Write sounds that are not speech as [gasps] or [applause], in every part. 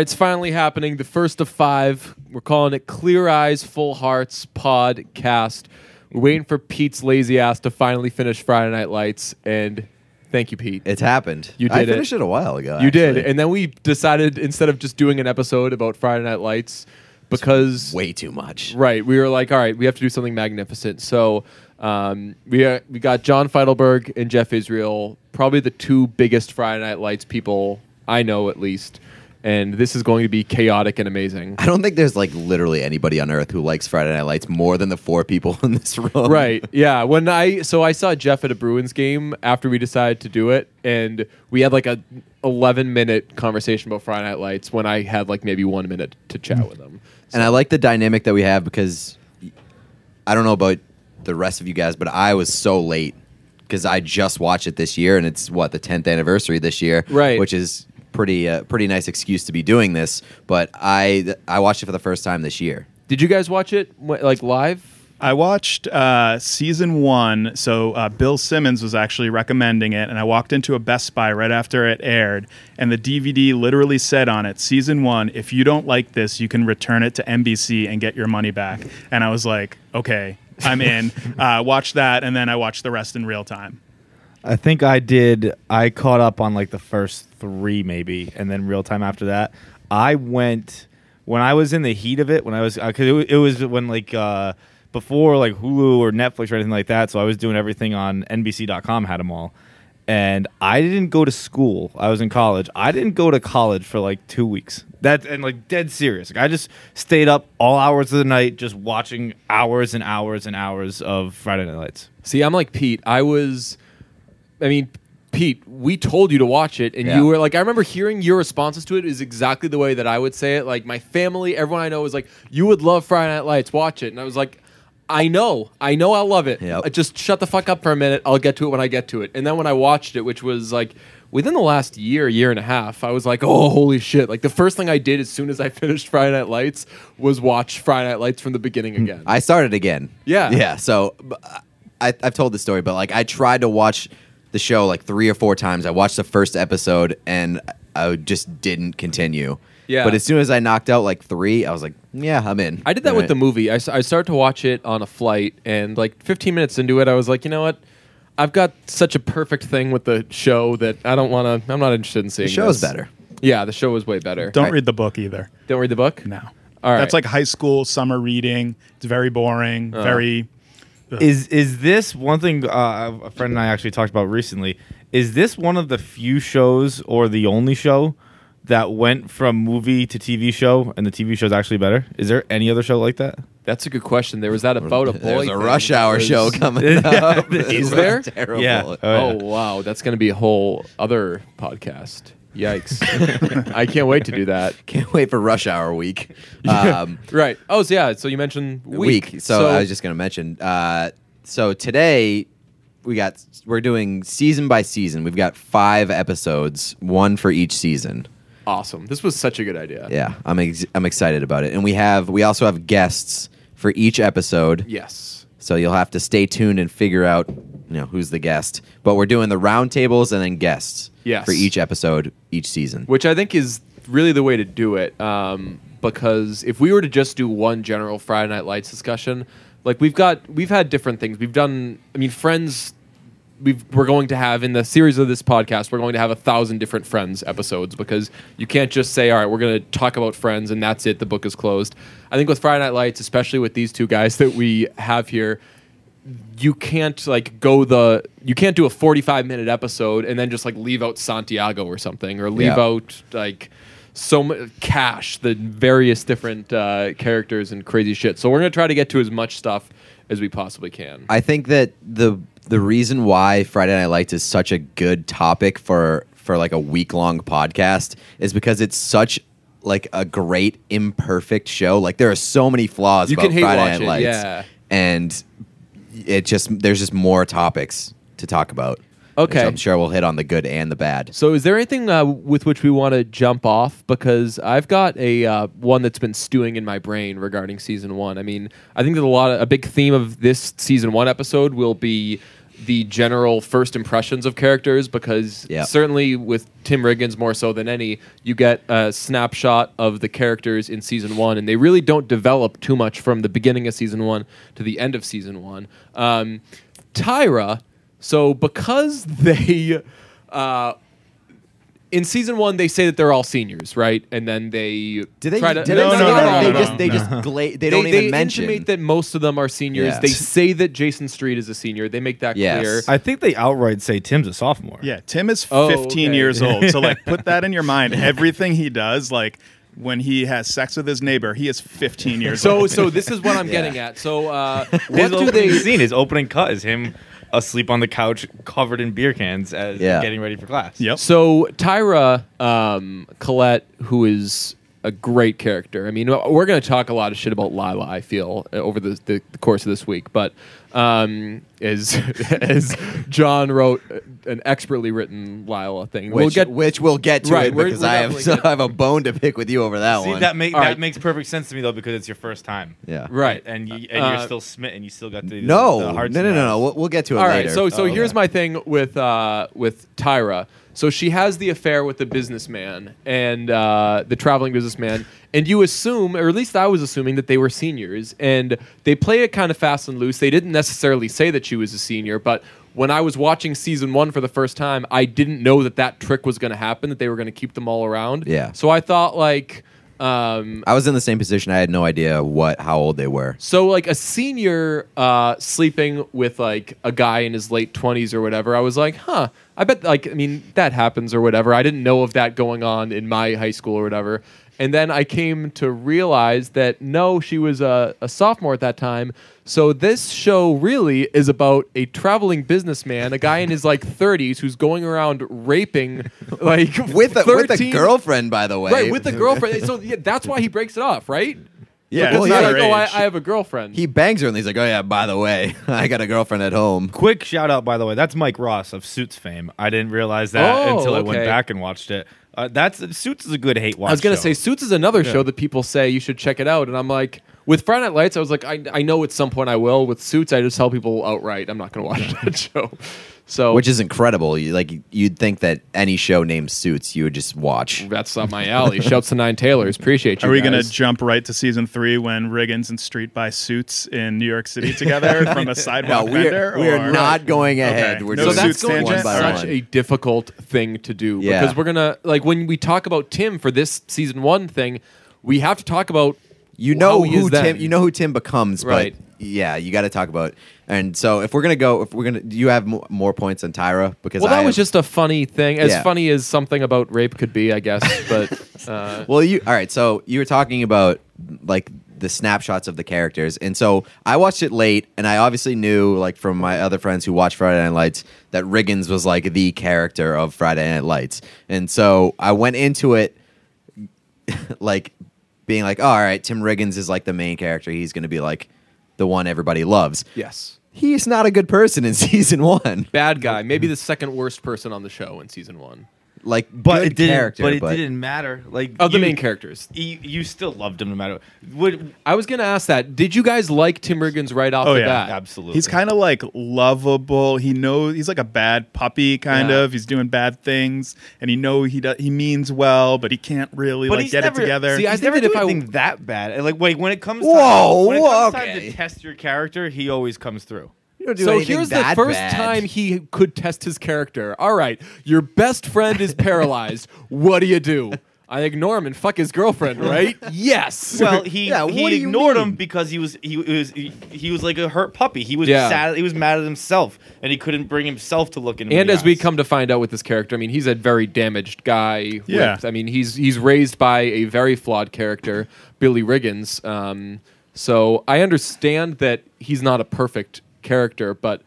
right, it's finally happening. The first of five. We're calling it Clear Eyes, Full Hearts Podcast. We're waiting for Pete's lazy ass to finally finish Friday Night Lights, and thank you, Pete. It's happened. You did it. finished it. a while ago. You did, and then we decided instead of just doing an episode about Friday Night Lights, because way too much. Right. We were like, all right, we have to do something magnificent. So um, we uh, we got John Feidelberg and Jeff Israel, probably the two biggest Friday Night Lights people I know, at least. And this is going to be chaotic and amazing. I don't think there's like literally anybody on earth who likes Friday Night Lights more than the four people [laughs] in this room. Right. Yeah. When I so I saw Jeff at a Bruins game after we decided to do it, and we had like a 11 minute conversation about Friday Night Lights when I had like maybe one minute to chat with him. And I like the dynamic that we have because I don't know about the rest of you guys, but I was so late because I just watched it this year, and it's what the 10th anniversary this year, Right. Which is pretty uh, pretty nice excuse to be doing this. But I I watched it for the first time this year. Did you guys watch it like live? I watched uh, season one. So uh, Bill Simmons was actually recommending it, and I walked into a Best Buy right after it aired, and the DVD literally said on it, "Season one. If you don't like this, you can return it to NBC and get your money back." And I was like, "Okay, I'm in." [laughs] uh, watched that, and then I watched the rest in real time. I think I did. I caught up on like the first three, maybe, and then real time after that. I went when I was in the heat of it. When I was because it, it was when like uh, before like Hulu or Netflix or anything like that. So I was doing everything on NBC.com. Had them all, and I didn't go to school. I was in college. I didn't go to college for like two weeks. That and like dead serious. Like I just stayed up all hours of the night, just watching hours and hours and hours of Friday Night Lights. See, I'm like Pete. I was, I mean, Pete, we told you to watch it, and Yeah. you were like, I remember hearing your responses to it is exactly the way that I would say it. Like my family, everyone I know was like, you would love Friday Night Lights, watch it, and I was like. I know, I know, I love it. Yep. Uh, Just shut the fuck up for a minute. I'll get to it when I get to it. And then when I watched it, which was like within the last year, year and a half, I was like, oh, holy shit! Like the first thing I did as soon as I [laughs] finished Friday Night Lights was watch Friday Night Lights from the beginning again. I started again. Yeah. Yeah. So I, have told this story, but like I tried to watch the show like three or four times. I watched the first episode and I just didn't continue. Yeah. But as soon as I knocked out like three, I was like, yeah, I'm in. I did that with the movie. I, s- I started to watch it on a flight, and like 15 minutes into it, I was like, you know what? I've got such a perfect thing with the show that I don't want to. I'm not interested in seeing. The show's this. better. Yeah, the show was way better. Don't Right. read the book either. Don't read the book. No. All right. That's like high school summer reading. It's very boring. Uh-huh. Very. Is is this one thing uh, a friend and I actually talked about recently? Is this one of the few shows or the only show that went from movie to TV show and the TV show's actually better? Is there any other show like that? That's a good question. There was that about a boy. There's a thing rush that hour was- show coming [laughs] up. Is [laughs] there? Terrible. Yeah. Oh, Oh, wow, that's going to be a whole other podcast. Yikes! I can't wait to do that. [laughs] Can't wait for rush hour week. Um, [laughs] Right. Oh, so yeah. So you mentioned week. week. So, I was just going to mention. Uh, so today we got we're doing season by season. We've got five episodes, one for each season. awesome. This was such a good idea. Yeah, I'm ex- I'm excited about it. And we have we also have guests for each episode. Yes. So you'll have to stay tuned and figure out you know who's the guest. But we're doing the roundtables and then guests Yes. for each episode each season. which I think is really the way to do it. Um, because if we were to just do one general Friday Night Lights discussion, like we've got, we've had different things. We've done. I mean, Friends. We've, we're going to have in the series of this podcast, we're going to have a thousand different Friends episodes because you can't just say, all right, we're going to talk about Friends and that's it. The book is closed. I think with Friday Night Lights, especially with these two guys that we have here, you can't like go the you can't do a 45 minute episode and then just like leave out Santiago or something or leave Yeah. out like so much cash the various different uh, characters and crazy shit so we're gonna try to get to as much stuff as we possibly can I think that the the reason why Friday Night Lights is such a good topic for for like a week long podcast is because it's such like a great imperfect show. Like there are so many flaws You about can hate Friday Night it, Lights, yeah. and it just there's just more topics to talk about. Okay. which I'm sure we'll hit on the good and the bad. So, is there anything uh, with which we want to jump off? Because I've got a uh, one that's been stewing in my brain regarding season one. I mean, I think that a lot of a big theme of this season one episode will be the general first impressions of characters because Yeah. certainly with Tim Riggins more so than any, you get a snapshot of the characters in season one, and they really don't develop too much from the beginning of season one to the end of season one. Um, Tyra, so because [laughs] they. Uh, in season one, they say that they're all seniors, right? And then they Do they? try to. do No, they, no, say no, no, they no, just they no. just gla- they, don't even they mention. intimate that most of them are seniors. Yeah. They say that Jason Street is a senior. They make that Yes. clear. I think they outright say Tim's a sophomore. Yeah, Tim is Oh, 15 okay. years [laughs] old. So like put that in your mind. Everything he does, like when he has sex with his neighbor, he is 15 years so, old. so so this is what I'm [laughs] Yeah. getting at. So, uh, His what do opening they? scene, his opening cut is him asleep on the couch, covered in beer cans, as Yeah. getting ready for class. Yep. So Tyra um, Collette, who is a great character. I mean, we're going to talk a lot of shit about Lyla. I feel uh, over the, the, the course of this week, but um, as as [laughs] John wrote uh, an expertly written Lyla thing, which, we'll get which we'll get to Right, it we're- because we're I have so [laughs] I have a bone to pick with you over that See, one. that, make, that right. makes perfect sense to me though because it's your first time, yeah. right. and you, and Uh, you're still smitten. You still got the No, the no, no, no, no. We'll, we'll get to it All later. right, so so Oh, here's okay. my thing with uh, with Tyra. So she has the affair with the businessman and uh, the traveling businessman, and you assume, or at least I was assuming, that they were seniors, and they play it kind of fast and loose. They didn't necessarily say that she was a senior, but when I was watching season one for the first time, I didn't know that that trick was going to happen, that they were going to keep them all around. Yeah. So I thought like. Um, I was in the same position. I had no idea what how old they were. so like a senior uh, sleeping with like a guy in his late twenties or whatever, I was like, huh. I bet like I mean that happens or whatever. I didn't know of that going on in my high school or whatever. And then I came to realize that no, she was a, a sophomore at that time. So this show really is about a traveling businessman, a guy in his like 30s who's going around raping [laughs] like With a with a 13 girlfriend, by the way. Right, with a girlfriend. So yeah, that's why he breaks it off, right? Yeah, Because it's he's not like, oh, I. I have a girlfriend. He bangs her and he's like, "Oh yeah, by the way, [laughs] I got a girlfriend at home." Quick shout out, by the way. That's Mike Ross of Suits fame. I didn't realize that Oh, until I went okay. back and watched it. Uh, that's Suits is a good hate watch. I was gonna show. say Suits is another show that people say you should check it out, and I'm like, with Friday Night Lights, I was like, I, I know at some point I will. With Suits, I just tell people outright I'm not gonna watch [laughs] that show. So Which is incredible. You, like you'd think that any show named Suits, you would just watch. that's up my alley. Shouts to Nine Taylors. Appreciate you. Are we guys. going to jump right to season three when Riggins and Street buy suits in New York City together [laughs] from a No, sidewalk we vendor? are, we are not going ahead. Okay. We're No so just that's going to be tangent? one by such one. a difficult thing to do Yeah. because we're gonna like when we talk about Tim for this season one thing, we have to talk about you know how he is who then. Tim. You know who Tim becomes, Right. but yeah, you got to talk about. And so if we're gonna go, if we're gonna, do you have mo- more points on Tyra? Because Well, I that was have- just a funny thing. As Yeah. funny as something about rape could be, I guess. [laughs] But uh, Well, you all right? So you were talking about like the snapshots of the characters, and so I watched it late, and I obviously knew like from my other friends who watched Friday Night Lights that Riggins was like the character of Friday Night Lights, and so I went into it [laughs] like being like, oh, all right, Tim Riggins is like the main character. He's going to be like the one everybody loves. yes, He's not a good person in [laughs] season one. bad guy. Maybe the second worst person on the show in season one Like, but good it didn't. character, but it didn't matter. Like of the you- main characters. You, you still loved him no matter. Would I was gonna ask that. Did you guys like Tim Riggins right off Oh, the yeah. bat? absolutely. He's kind of like lovable. He knows he's like a bad puppy, kind Yeah. of. He's doing bad things, and he know he does, he means well, but he can't really But like he's get never- it together. See, I He's think never that if do I- anything that bad. And, Like, wait, when it comes, Whoa, time, when it comes time okay. to test your character, he always comes through. You don't do so anything here's the first bad. time he could test his character. All right, your best friend is paralyzed. [laughs] what do you do? I ignore him and fuck his girlfriend, right? yes. Well, he [laughs] Yeah, he what do you ignored mean? him because he was he was he, he was like a hurt puppy. He was Yeah. sad. He was mad at himself, and he couldn't bring himself to look in. and in the as we come to find out with this character, I mean, he's a very damaged guy. Yeah. with- I mean, he's he's raised by a very flawed character, Billy Riggins. Um, so I understand that he's not a perfect character, but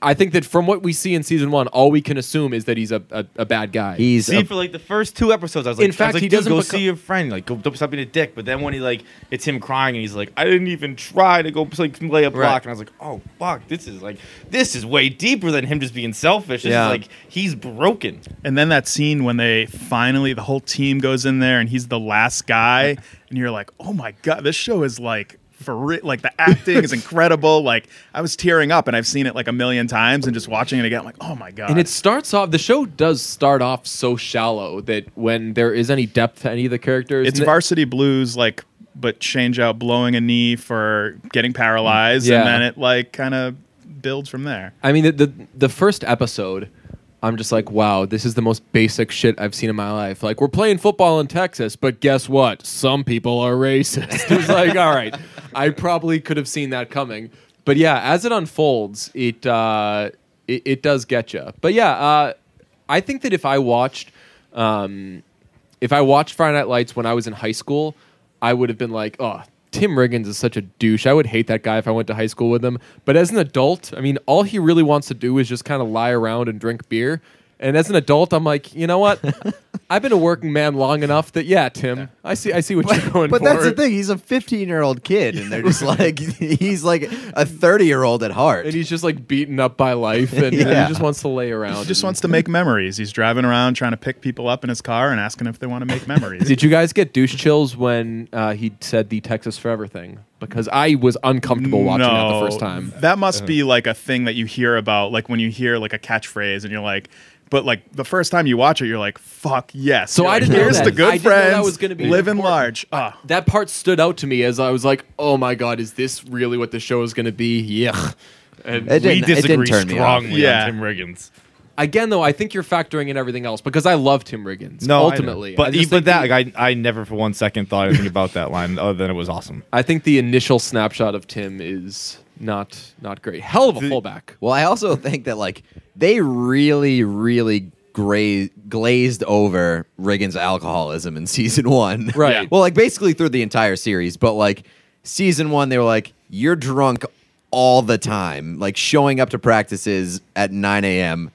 I think that from what we see in season one, all we can assume is that he's a, a, a bad guy. He's See, a- for like the first two episodes, I was like, In fact, like, he Dude, doesn't go become- see your friend. Like, go don't stop being a dick. But then when he like, it's him crying, and he's like, I didn't even try to go like lay a block, Right. and I was like, oh fuck, this is like, this is way deeper than him just being selfish. This Yeah. is like he's broken. And then that scene when they finally the whole team goes in there and he's the last guy, and you're like, oh my god, this show is like for re- like the acting is incredible. [laughs] Like I was tearing up, and I've seen it like a million times, and just watching it again, I'm like, oh my god! And it starts off. The show does start off so shallow that when there is any depth to any of the characters, it's Varsity Blues, like, but change out blowing a knee for getting paralyzed, Yeah. and then it like kind of builds from there. I mean, the, the the first episode, I'm just like, wow, this is the most basic shit I've seen in my life. Like, we're playing football in Texas, but guess what? Some people are racist. [laughs] it's like, all right, I probably could have seen that coming. But yeah, as it unfolds, it uh, it, it does get you. But yeah, uh, I think that if I watched, um, if I watched Friday Night Lights when I was in high school, I would have been like, oh, Tim Riggins is such a douche. I would hate that guy if I went to high school with him. But as an adult, I mean, all he really wants to do is just kind of lie around and drink beer. And as an adult, I'm like, you know what? [laughs] I've been a working man long enough that yeah, Tim, I see, I see what you're going But for. that's the thing. He's a 15 year old kid, and they're just [laughs] like he's like a 30 year old at heart. And he's just like beaten up by life, and, and Yeah. he just wants to lay around. He just wants to make memories. He's driving around trying to pick people up in his car and asking if they want to make memories. Did you guys get douche chills when uh, he said the Texas Forever thing? Because I was uncomfortable watching that the first time. That must be like a thing that you hear about, like when you hear like a catchphrase and you're like, but like the first time you watch it, you're like, fuck yes. So You're I like, didn't know Here's that. the good I didn't know that was gonna be living important. large. Ah, That part stood out to me as I was like, "Oh my god, is this really what the show is going to be?" Yeah. And It we didn't- it disagree didn't turn me off. strongly Yeah. on Tim Riggins. again, though, I think you're factoring in everything else because I love Tim Riggins. No, I know. ultimately, I but just even think that, the- like, I I never for one second thought anything about that line other than it was awesome. I think the initial snapshot of Tim is not not great. Hell of a fullback. Well, I also [laughs] think that like they really, really gra- glazed over Riggins' alcoholism in [laughs] season one. Right. Yeah. [laughs] Well, like basically through the entire series, but like season one, they were like, "You're drunk all the time, like showing up to practices at 9 a.m.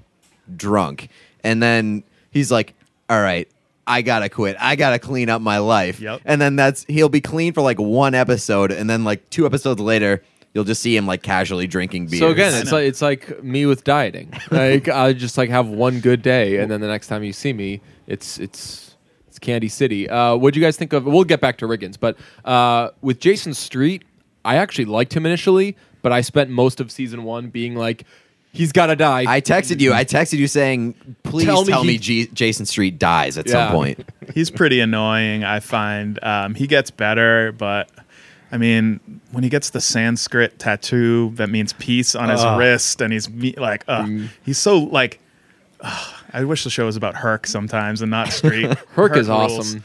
drunk," and then he's like, "All right." I gotta quit. I gotta clean up my life. Yep. And then that's he'll be clean for like one episode, and then like two episodes later, you'll just see him like casually drinking beer. So again, it's like it's like me with dieting. [laughs] Like I just like have one good day, and then the next time you see me, it's it's it's Candy City. Uh, what do you guys think of? We'll get back to Riggins, but uh, with Jason Street, I actually liked him initially, but I spent most of season one being like, he's got to die. I texted you. I texted you saying, "Please Tell tell me me, he- G- Jason Street dies at Yeah. some point." he's pretty annoying. I find um, he gets better, but I mean, when he gets the Sanskrit tattoo that means peace on his Ugh. wrist, and he's me- like, uh, Mm. he's so like. ugh, I wish the show was about Herc sometimes and not Street. [laughs] Herc is rules. awesome.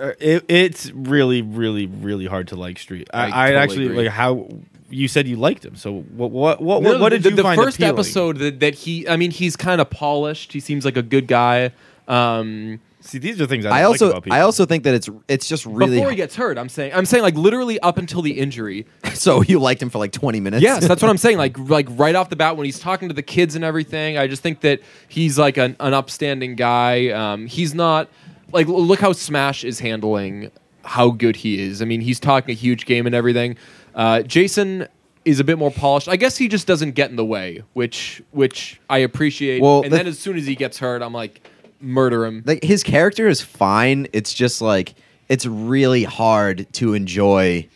Uh, It, it's really, really, really hard to like Street. I, I I, totally actually agree. like how you said you liked him. So what? What? What? No, what, what did the, you the find first appealing? episode that, that he? I mean, he's kind of polished. He seems like a good guy. Um, See, these are things I, I also, like about people. I also think that it's it's just really. before he gets hurt, I'm saying, I'm saying like literally up until the injury. [laughs] so you liked him for like twenty minutes. Yes, that's what I'm saying. Like like right off the bat when he's talking to the kids and everything, I just think that he's like an, an upstanding guy. Um, he's not like look how Smash is handling how good he is. I mean, he's talking a huge game and everything. Uh, Jason is a bit more polished. I guess he just doesn't get in the way, which which I appreciate. Well, and the- then as soon as he gets hurt, I'm like, murder him. like his character is fine. It's just like it's really hard to enjoy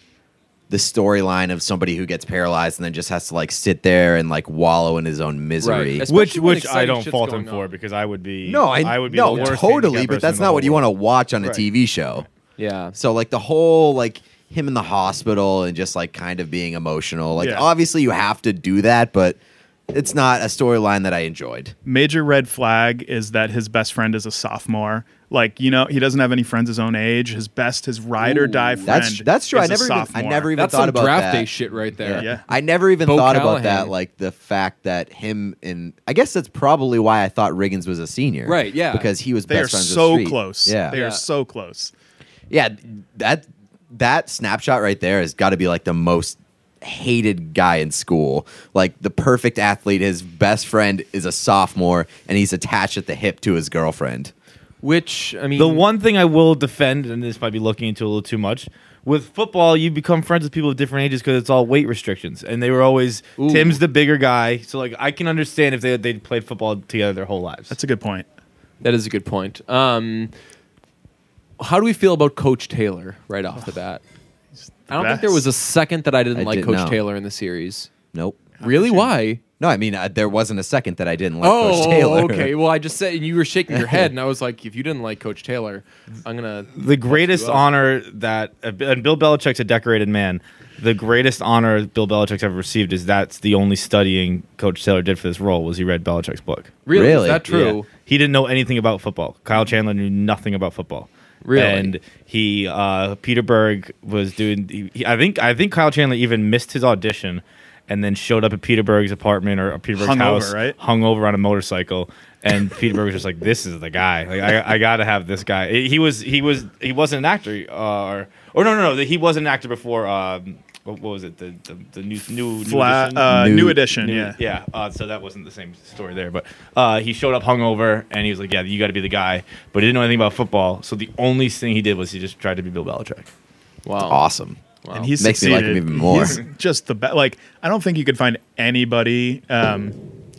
the storyline of somebody who gets paralyzed and then just has to like sit there and like wallow in his own misery. Right. which especially when which I exciting don't shit's fault him going for on. because I would be No, I, would be no, the worst totally, handicapped but that's person in not the what you want to watch on a Right. TV show. Yeah. So like the whole like him in the hospital and just like kind of being emotional. Like Yeah. obviously you have to do that, but it's not a storyline that I enjoyed. major red flag is that his best friend is a sophomore. Like you know, he doesn't have any friends his own age. His best, his ride or die friend. That's that's true. I is a never even I sophomore. never even That's thought some about draft that. day shit right there. Yeah. I never even Bo thought Callahan. about that. Like the fact that him and I guess that's probably why I thought Riggins was a senior. Right, yeah. Because he was They are best friends so with close. Yeah. they Yeah. are so close. Yeah, that that snapshot right there has got to be like the most hated guy in school. Like the perfect athlete. His best friend is a sophomore, and he's attached at the hip to his girlfriend. Which I mean, The one thing I will defend, and this might be looking into a little too much, with football, you become friends with people of different ages because it's all weight restrictions, and they were always Ooh. Tim's the bigger guy, so like I can understand if they they played football together their whole lives. That's a good point. That is a good point. Um, how do we feel about Coach Taylor right off the bat? I don't think there was a second that I didn't I like didn't Coach know. Taylor in the series. Nope. Really? Why? No, I mean uh, there wasn't a second that I didn't like oh, Coach Taylor. [laughs] okay. Well, I just said and you were shaking your head, [laughs] and I was like, if you didn't like Coach Taylor, I'm gonna. the greatest honor that and Bill Belichick's a decorated man. The greatest honor Bill Belichick's ever received is that's the only studying Coach Taylor did for this role was he read Belichick's book. Really? Really? Is that true? Yeah. He didn't know anything about football. Kyle Chandler knew nothing about football. Really? And he uh, Peter Berg was doing. He, he- I think I think Kyle Chandler even missed his audition, and then showed up at Peter Berg's apartment or Peter Berg's house, right? hung over on a motorcycle. And [laughs] Peter Berg was just like, "This is the guy. Like, I, I got to have this guy." He was he was he wasn't an actor, uh, or or no no no he wasn't an actor before. Um, what, what was it? The the, the new new Flat, new edition? uh, New- new, edition. New- yeah. yeah. Uh, so that wasn't the same story there, but uh, he showed up hungover and he was like, "Yeah, you got to be the guy," but he didn't know anything about football. So the only thing he did was he just tried to be Bill Belichick. Wow. Awesome. Wow. and he's Makes me like him even more. He's just the best. Like I don't think you could find anybody um,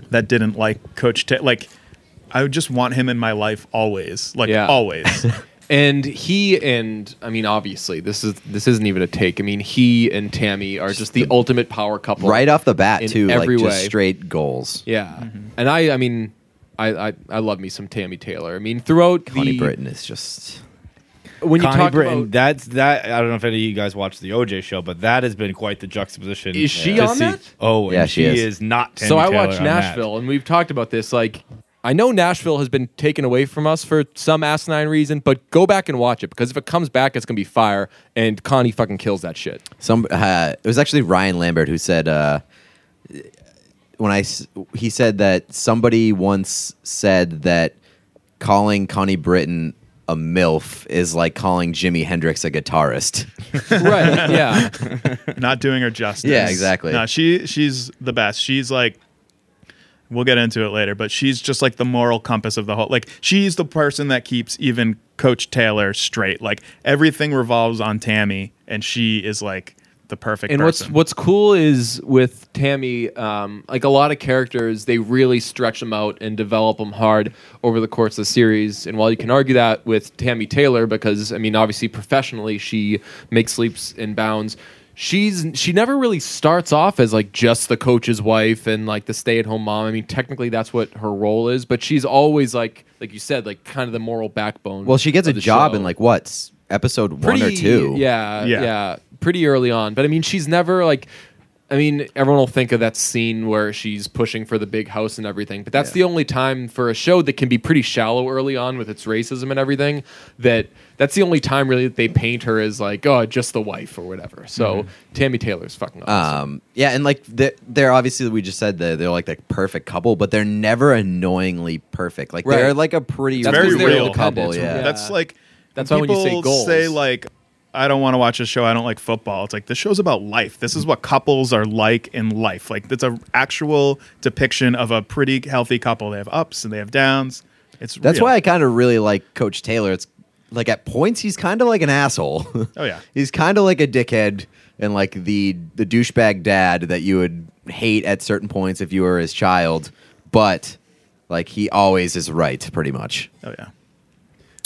that didn't like Coach. Ta- like I would just want him in my life always. Like Yeah. always. [laughs] And he and I mean, obviously, this is this isn't even a take. I mean, he and Tammy are just the ultimate power couple. Right off the bat, in too, every like just way. straight goals. Yeah. Mm-hmm. And I, I mean, I, I, I love me some Tammy Taylor. I mean, throughout Connie the Britton is just. when you Connie talk Britton, about that's that. I don't know if any of you guys watched the OJ show, but that has been quite the juxtaposition. Is she to on see- that? Oh, and Yeah, she she, is. is. not. Tammy so I Taylor watched on that. Nashville, and we've talked about this. Like, I know Nashville has been taken away from us for some asinine reason, but go back and watch it because if it comes back, it's gonna be fire. And Connie fucking kills that shit. Some uh, it was actually Ryan Lambert who said uh, when I s- he said that somebody once said that calling Connie Britton a milf is like calling Jimi Hendrix a guitarist. [laughs] right? Yeah. [laughs] not doing her justice. Yeah, exactly. No, she she's the best. She's like we'll get into it later, but she's just like the moral compass of the whole like she's the person that keeps even Coach Taylor straight. Like everything revolves on Tammy and she is like the perfect and person. what's what's cool is with Tammy, um, like a lot of characters, they really stretch them out and develop them hard over the course of the series. And while you can argue that with Tammy Taylor, because I mean, obviously professionally she makes leaps and bounds. She's she never really starts off as like just the coach's wife and like the stay at home mom. I mean, technically that's what her role is, but she's always like like you said, like kind of the moral backbone. well, she gets a job show in like what s- episode one or two? Yeah, Yeah. yeah, pretty early on. But I mean, she's never like. I mean, everyone will think of that scene where she's pushing for the big house and everything, but that's Yeah. the only time for a show that can be pretty shallow early on with its racism and everything. That that's the only time really that they paint her as like, oh, just the wife or whatever. So Tammy Taylor's fucking awesome. Um, yeah, and like they're, they're obviously we just said that they're like the perfect couple, but they're never annoyingly perfect. Like they're like a pretty That's very real real. couple. Yeah. yeah. That's like That's when why when you say people goals- say like I don't want to watch a show. I don't like football. It's like this show's about life. This is what couples are like in life. Like it's an actual depiction of a pretty healthy couple. They have ups and they have downs. It's That's real. why I kind of really like Coach Taylor. It's like at points he's kind of like an asshole. Oh, yeah. [laughs] he's kind of like a dickhead and like the the douchebag dad that you would hate at certain points if you were his child. But like he always is right, pretty much. Oh yeah.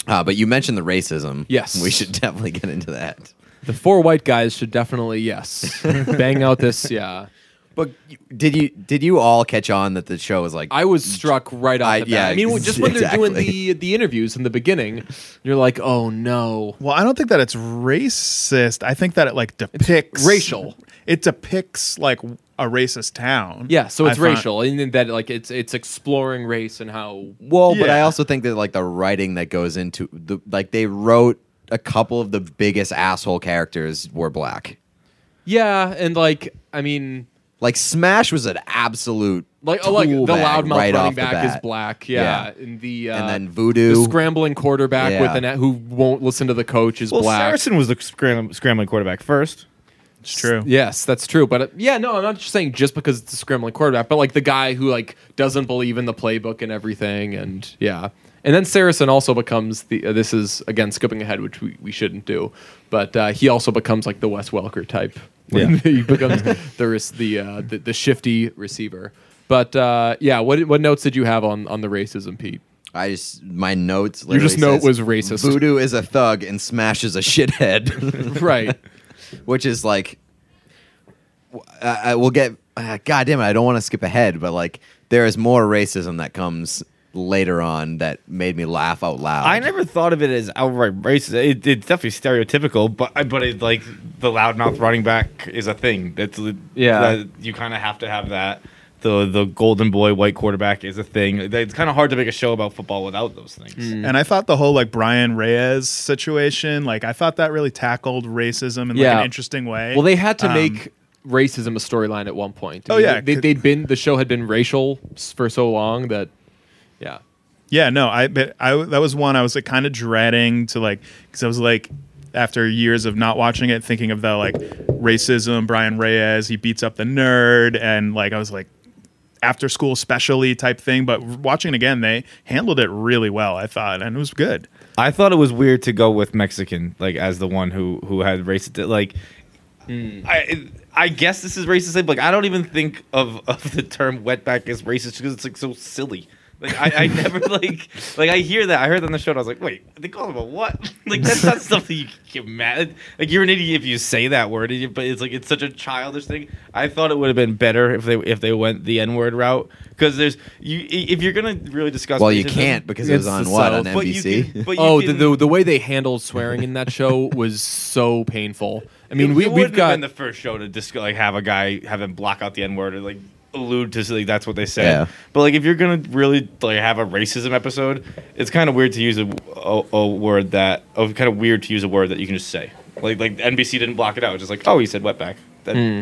Uh, but you mentioned the racism. Yes. we should [laughs] definitely get into that. the four white guys should definitely yes [laughs] bang out this yeah. But did you did you all catch on that the show was like I was struck right off I- the bat. yeah, I mean, just when they're doing exactly. the the interviews in the beginning, you're like, oh no. Well, I don't think that it's racist. I think that it like depicts racial. It depicts like a racist town. Yeah, so it's I find- racial, and then that like it's it's exploring race and how. Well, but I Yeah. also think that like the writing that goes into the like they wrote a couple of the biggest asshole characters were black. Yeah, and like I mean, Like Smash was an absolute like oh, like the loudmouth right running the back is black. Yeah, and the uh, and then Voodoo. the scrambling quarterback Yeah. with an who won't listen to the coach is Well, black. Saracen was the scram- scrambling quarterback first. It's true. Yes, that's true. But uh, yeah, no, I'm not just saying just because it's a scrambling quarterback, but like the guy who like doesn't believe in the playbook and everything, and yeah. And then Saracen also becomes the. Uh, this is again skipping ahead, which we, we shouldn't do, but uh, he also becomes like the Wes Welker type. Yeah. [laughs] he becomes [laughs] the the, uh, the the shifty receiver. But uh, yeah, what what notes did you have on on the racism, Pete? I just my notes. Your just literally note was racist. Voodoo is a thug and Smash is a shithead. [laughs] right. which is like, I, I will get. Uh, God damn it! I don't want to skip ahead, but like, there is more racism that comes later on that made me laugh out loud. I never thought of it as outright racist. It, it's definitely stereotypical, but but it, like the loudmouth running back is a thing. That's Yeah. that you kind of have to have that. The the golden boy white quarterback is a thing. It's kind of hard to make a show about football without those things. And I thought the whole like Brian Reyes situation, like I thought that really tackled racism in like Yeah. an interesting way. Well, they had to Um, make racism a storyline at one point. Oh, yeah, they, they'd been the show had been racial for so long that, yeah, Yeah, no, I but I that was one I was like kind of dreading to like because I was like after years of not watching it, thinking of the like racism, Brian Reyes, he beats up the nerd, and like I was like after school specially type thing. But watching it again, they handled it really well, I thought, and it was good. I thought it was weird to go with Mexican, like as the one who who had racist. Like, mm. I I guess this is racist. Like, I don't even think of of the term wetback as racist because it's like so silly. Like, I, I never [laughs] like like I hear that. I heard that on the show. and I was like, wait, they call him a what? [laughs] Like, that's not something you can get mad. Like, you're an idiot if you say that word, but it's like it's such a childish thing. I thought it would have been better if they if they went the N word route because there's you if you're gonna really discuss. well, you can't because it was on the what on South, but you NBC. can- [laughs] but you oh, can- the, the the way they handled swearing in that show was so painful. I mean, It- we it we've wouldn't have got been the first show to just like have a guy have him block out the N word or like allude to like that's what they said. Yeah. But like if you're gonna really like have a racism episode, it's kind of weird to use a, a, a word that oh, kind of weird to use a word that you can just say. Like like NBC didn't block it out. It's just like oh he said wetback. That, Hmm.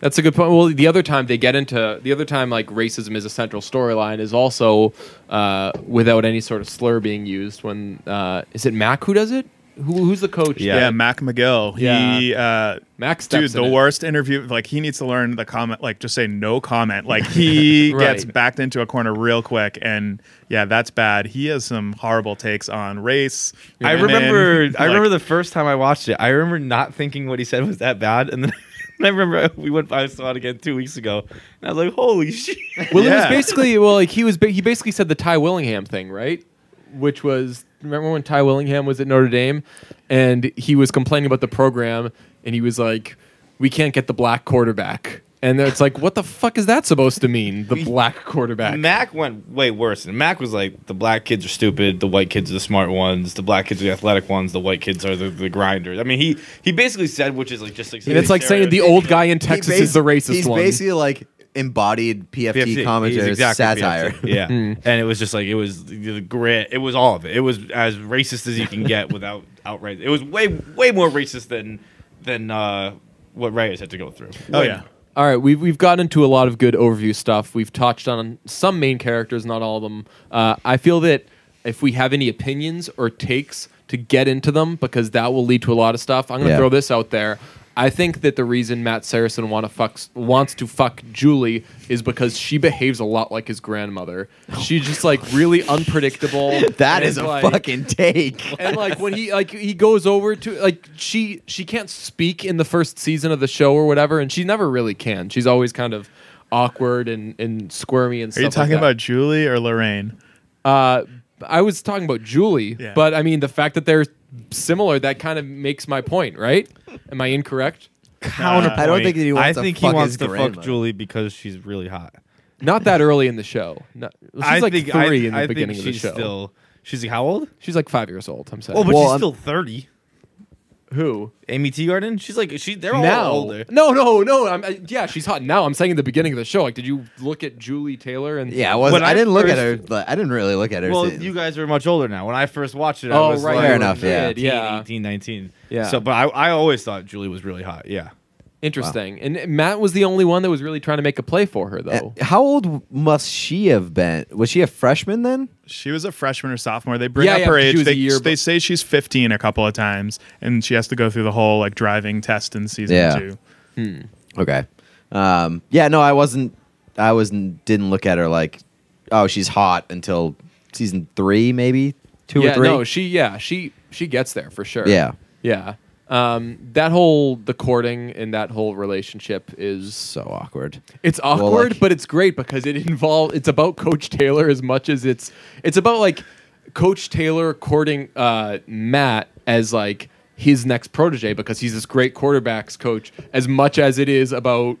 That's a good point. Well, the other time they get into the other time like racism is a central storyline is also uh, without any sort of slur being used. When uh, is it Mac who does it? Who, who's the coach? Yeah. Yeah, Mac McGill. He uh Mac dude, the in it. worst interview. Like he needs to learn the comment. Like just say no comment. Like he [laughs] Right. gets backed into a corner real quick, and yeah, that's bad. He has some horrible takes on race. I women, remember I remember the first time I watched it. I remember not thinking what he said was that bad, and then. [laughs] I remember we went by saw it again two weeks ago, and I was like, "Holy [laughs] shit!" Well, it was basically well, like he was ba- he basically said the Ty Willingham thing, right? Which was remember when Ty Willingham was at Notre Dame, and he was complaining about the program, and he was like, "We can't get the black quarterback," and it's like, what the fuck is that supposed to mean? The [laughs] black quarterback. Mac went way worse. And Mac was like, the black kids are stupid, the white kids are the smart ones, the black kids are the athletic ones, the white kids are the, the grinders. I mean, he he basically said, which is like just like and it's like saying the old guy in Texas He is the basi- racist He's one. basically like embodied PFT, PFT. commentators He's exactly satire. PFT. Yeah, [laughs] and it was just like it was the grit. It was all of it. It was as racist as you can get without [laughs] outright. It was way way more racist than than uh, what Reyes had to go through. Oh Way yeah. All right, we've we've gotten into a lot of good overview stuff. We've touched on some main characters, not all of them. Uh, I feel that if we have any opinions or takes to get into them, because that will lead to a lot of stuff. I'm going to Yeah. throw this out there. I think that the reason Matt Saracen want to fuck wants to fuck Julie is because she behaves a lot like his grandmother. She's just like really unpredictable. [laughs] That and, is a like- fucking take. and like when he like he goes over to like she she can't speak in the first season of the show or whatever, and she never really can. She's always kind of awkward and and squirmy and stuff. Are you talking like that. about Julie or Lorraine? Uh, I was talking about Julie, Yeah. but I mean the fact that they're similar that kind of makes my point, right? Am I incorrect? Counterpoint. I don't think that he wants I to think he fuck wants his to grandma. fuck Julie because she's really hot. Not that early in the show. No, she's I like think, three I, in the I beginning think of the she's show. Still, she's like how old? she's like five years old. I'm saying. Oh, but Well, she's I'm- still thirty. Who? Aimee Teegarden. She's like she. They're all now, older. no, no, no. I'm, uh, yeah, she's hot now. I'm saying in the beginning of the show. Like, did you look at Julie Taylor and Yeah, I was. When I, I didn't look at first- her. But I didn't really look at her. Well, since- you guys are much older now. When I first watched it, I Oh, was right, like Fair enough, yeah. 18, Yeah. 18, 19. Yeah. So, but I, I always thought Julie was really hot. Yeah. Interesting. And Matt was the only one that was really trying to make a play for her, Uh, though. how old must she have been? Was she a freshman then? She was a freshman or sophomore. They bring Yeah, up yeah, her age. They, year they be- say she's 15 a couple of times, and she has to go through the whole like driving test in season Yeah. two. Okay. Um, yeah, no, I wasn't. I wasn't. Didn't look at her like, oh, she's hot until season three, maybe two yeah, or three. no, she yeah, she she gets there for sure. Yeah. Yeah. Um, that whole the courting and that whole relationship is so awkward. it's awkward, like- but it's great because it involves it's about Coach Taylor as much as it's it's about like Coach Taylor courting uh, Matt as like his next protege because he's this great quarterbacks coach as much as it is about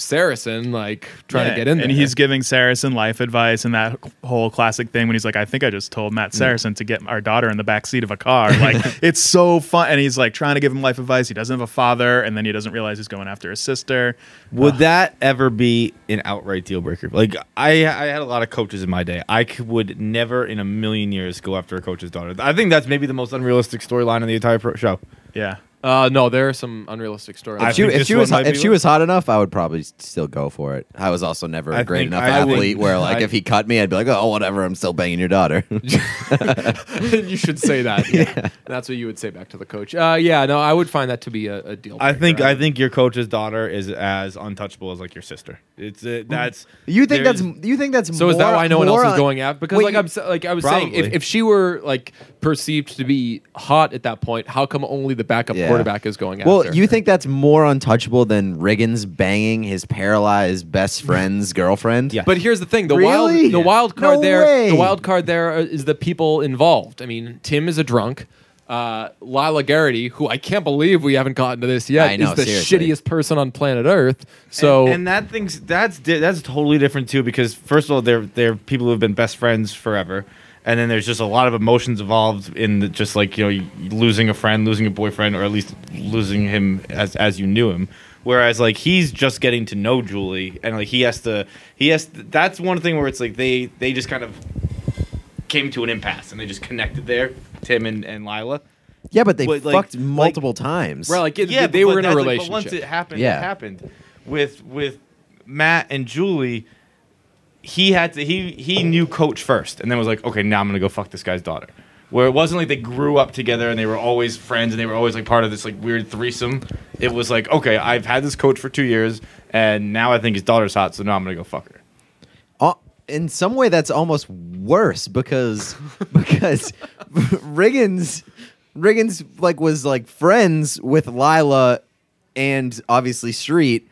Saracen like trying Yeah, to get in and there. he's giving Saracen life advice and that whole classic thing when he's like, "I think I just told Matt Saracen to get our daughter in the back seat of a car." Like [laughs] it's so fun, and he's like trying to give him life advice. He doesn't have a father, and then he doesn't realize he's going after his sister. Would that ever be an outright deal breaker? Like I, I had a lot of coaches in my day. I would never in a million years go after a coach's daughter. I think that's maybe the most unrealistic storyline in the entire pro- show. Yeah, uh, no, there are some unrealistic stories. I If she, think if this she was one might if she one. was hot enough, I would probably still go for it. I was also never a I great think enough I would- athlete where like I- if he cut me, I'd be like, oh whatever, I'm still banging your daughter. [laughs] you should say that. [laughs] Yeah. That's what you would say back to the coach. Uh, yeah, no, I would find that to be a, a deal. I think breaker. I think your coach's daughter is as untouchable as like your sister. It's uh, that's you think there's- that's you think that's So is that more- why no one else more is on- going after? Because Wait, like I'm s- like I was saying, if, Probably. if she were like perceived to be hot at that point, how come only the backup Yeah. quarterback is going Well, after? you her? think that's more untouchable than Riggins banging his paralyzed best friend's girlfriend? Yeah. But here's the thing: the Really? wild, the wild card No there, way. the wild card there is the people involved. I mean, Tim is a drunk. Uh, Lyla Garrity, who I can't believe we haven't gotten to this yet, I know, is the seriously. shittiest person on planet Earth. So and, and that thing's that's di- that's totally different too because first of all they're they're people who have been best friends forever and then there's just a lot of emotions involved in the, just like you know losing a friend losing a boyfriend or at least losing him as as you knew him whereas like he's just getting to know Julie and like he has to he has to, that's one thing where it's like they they just kind of came to an impasse and they just connected there Tim and, and Lyla Yeah, but they But, like- fucked like- multiple times. Well, like it, yeah, they but were in a that's, like, relationship. but once it happened, Yeah. it happened. With with Matt and Julie, he had to he he knew Coach first, and then was like, okay, now I'm gonna go fuck this guy's daughter. Where it wasn't like they grew up together and they were always friends and they were always like part of this like weird threesome. It was like, okay, I've had this coach for two years, and now I think his daughter's hot, so now I'm gonna go fuck her. Uh, in some way, that's almost worse because [laughs] because Riggins Riggins like was like friends with Lyla and obviously Street,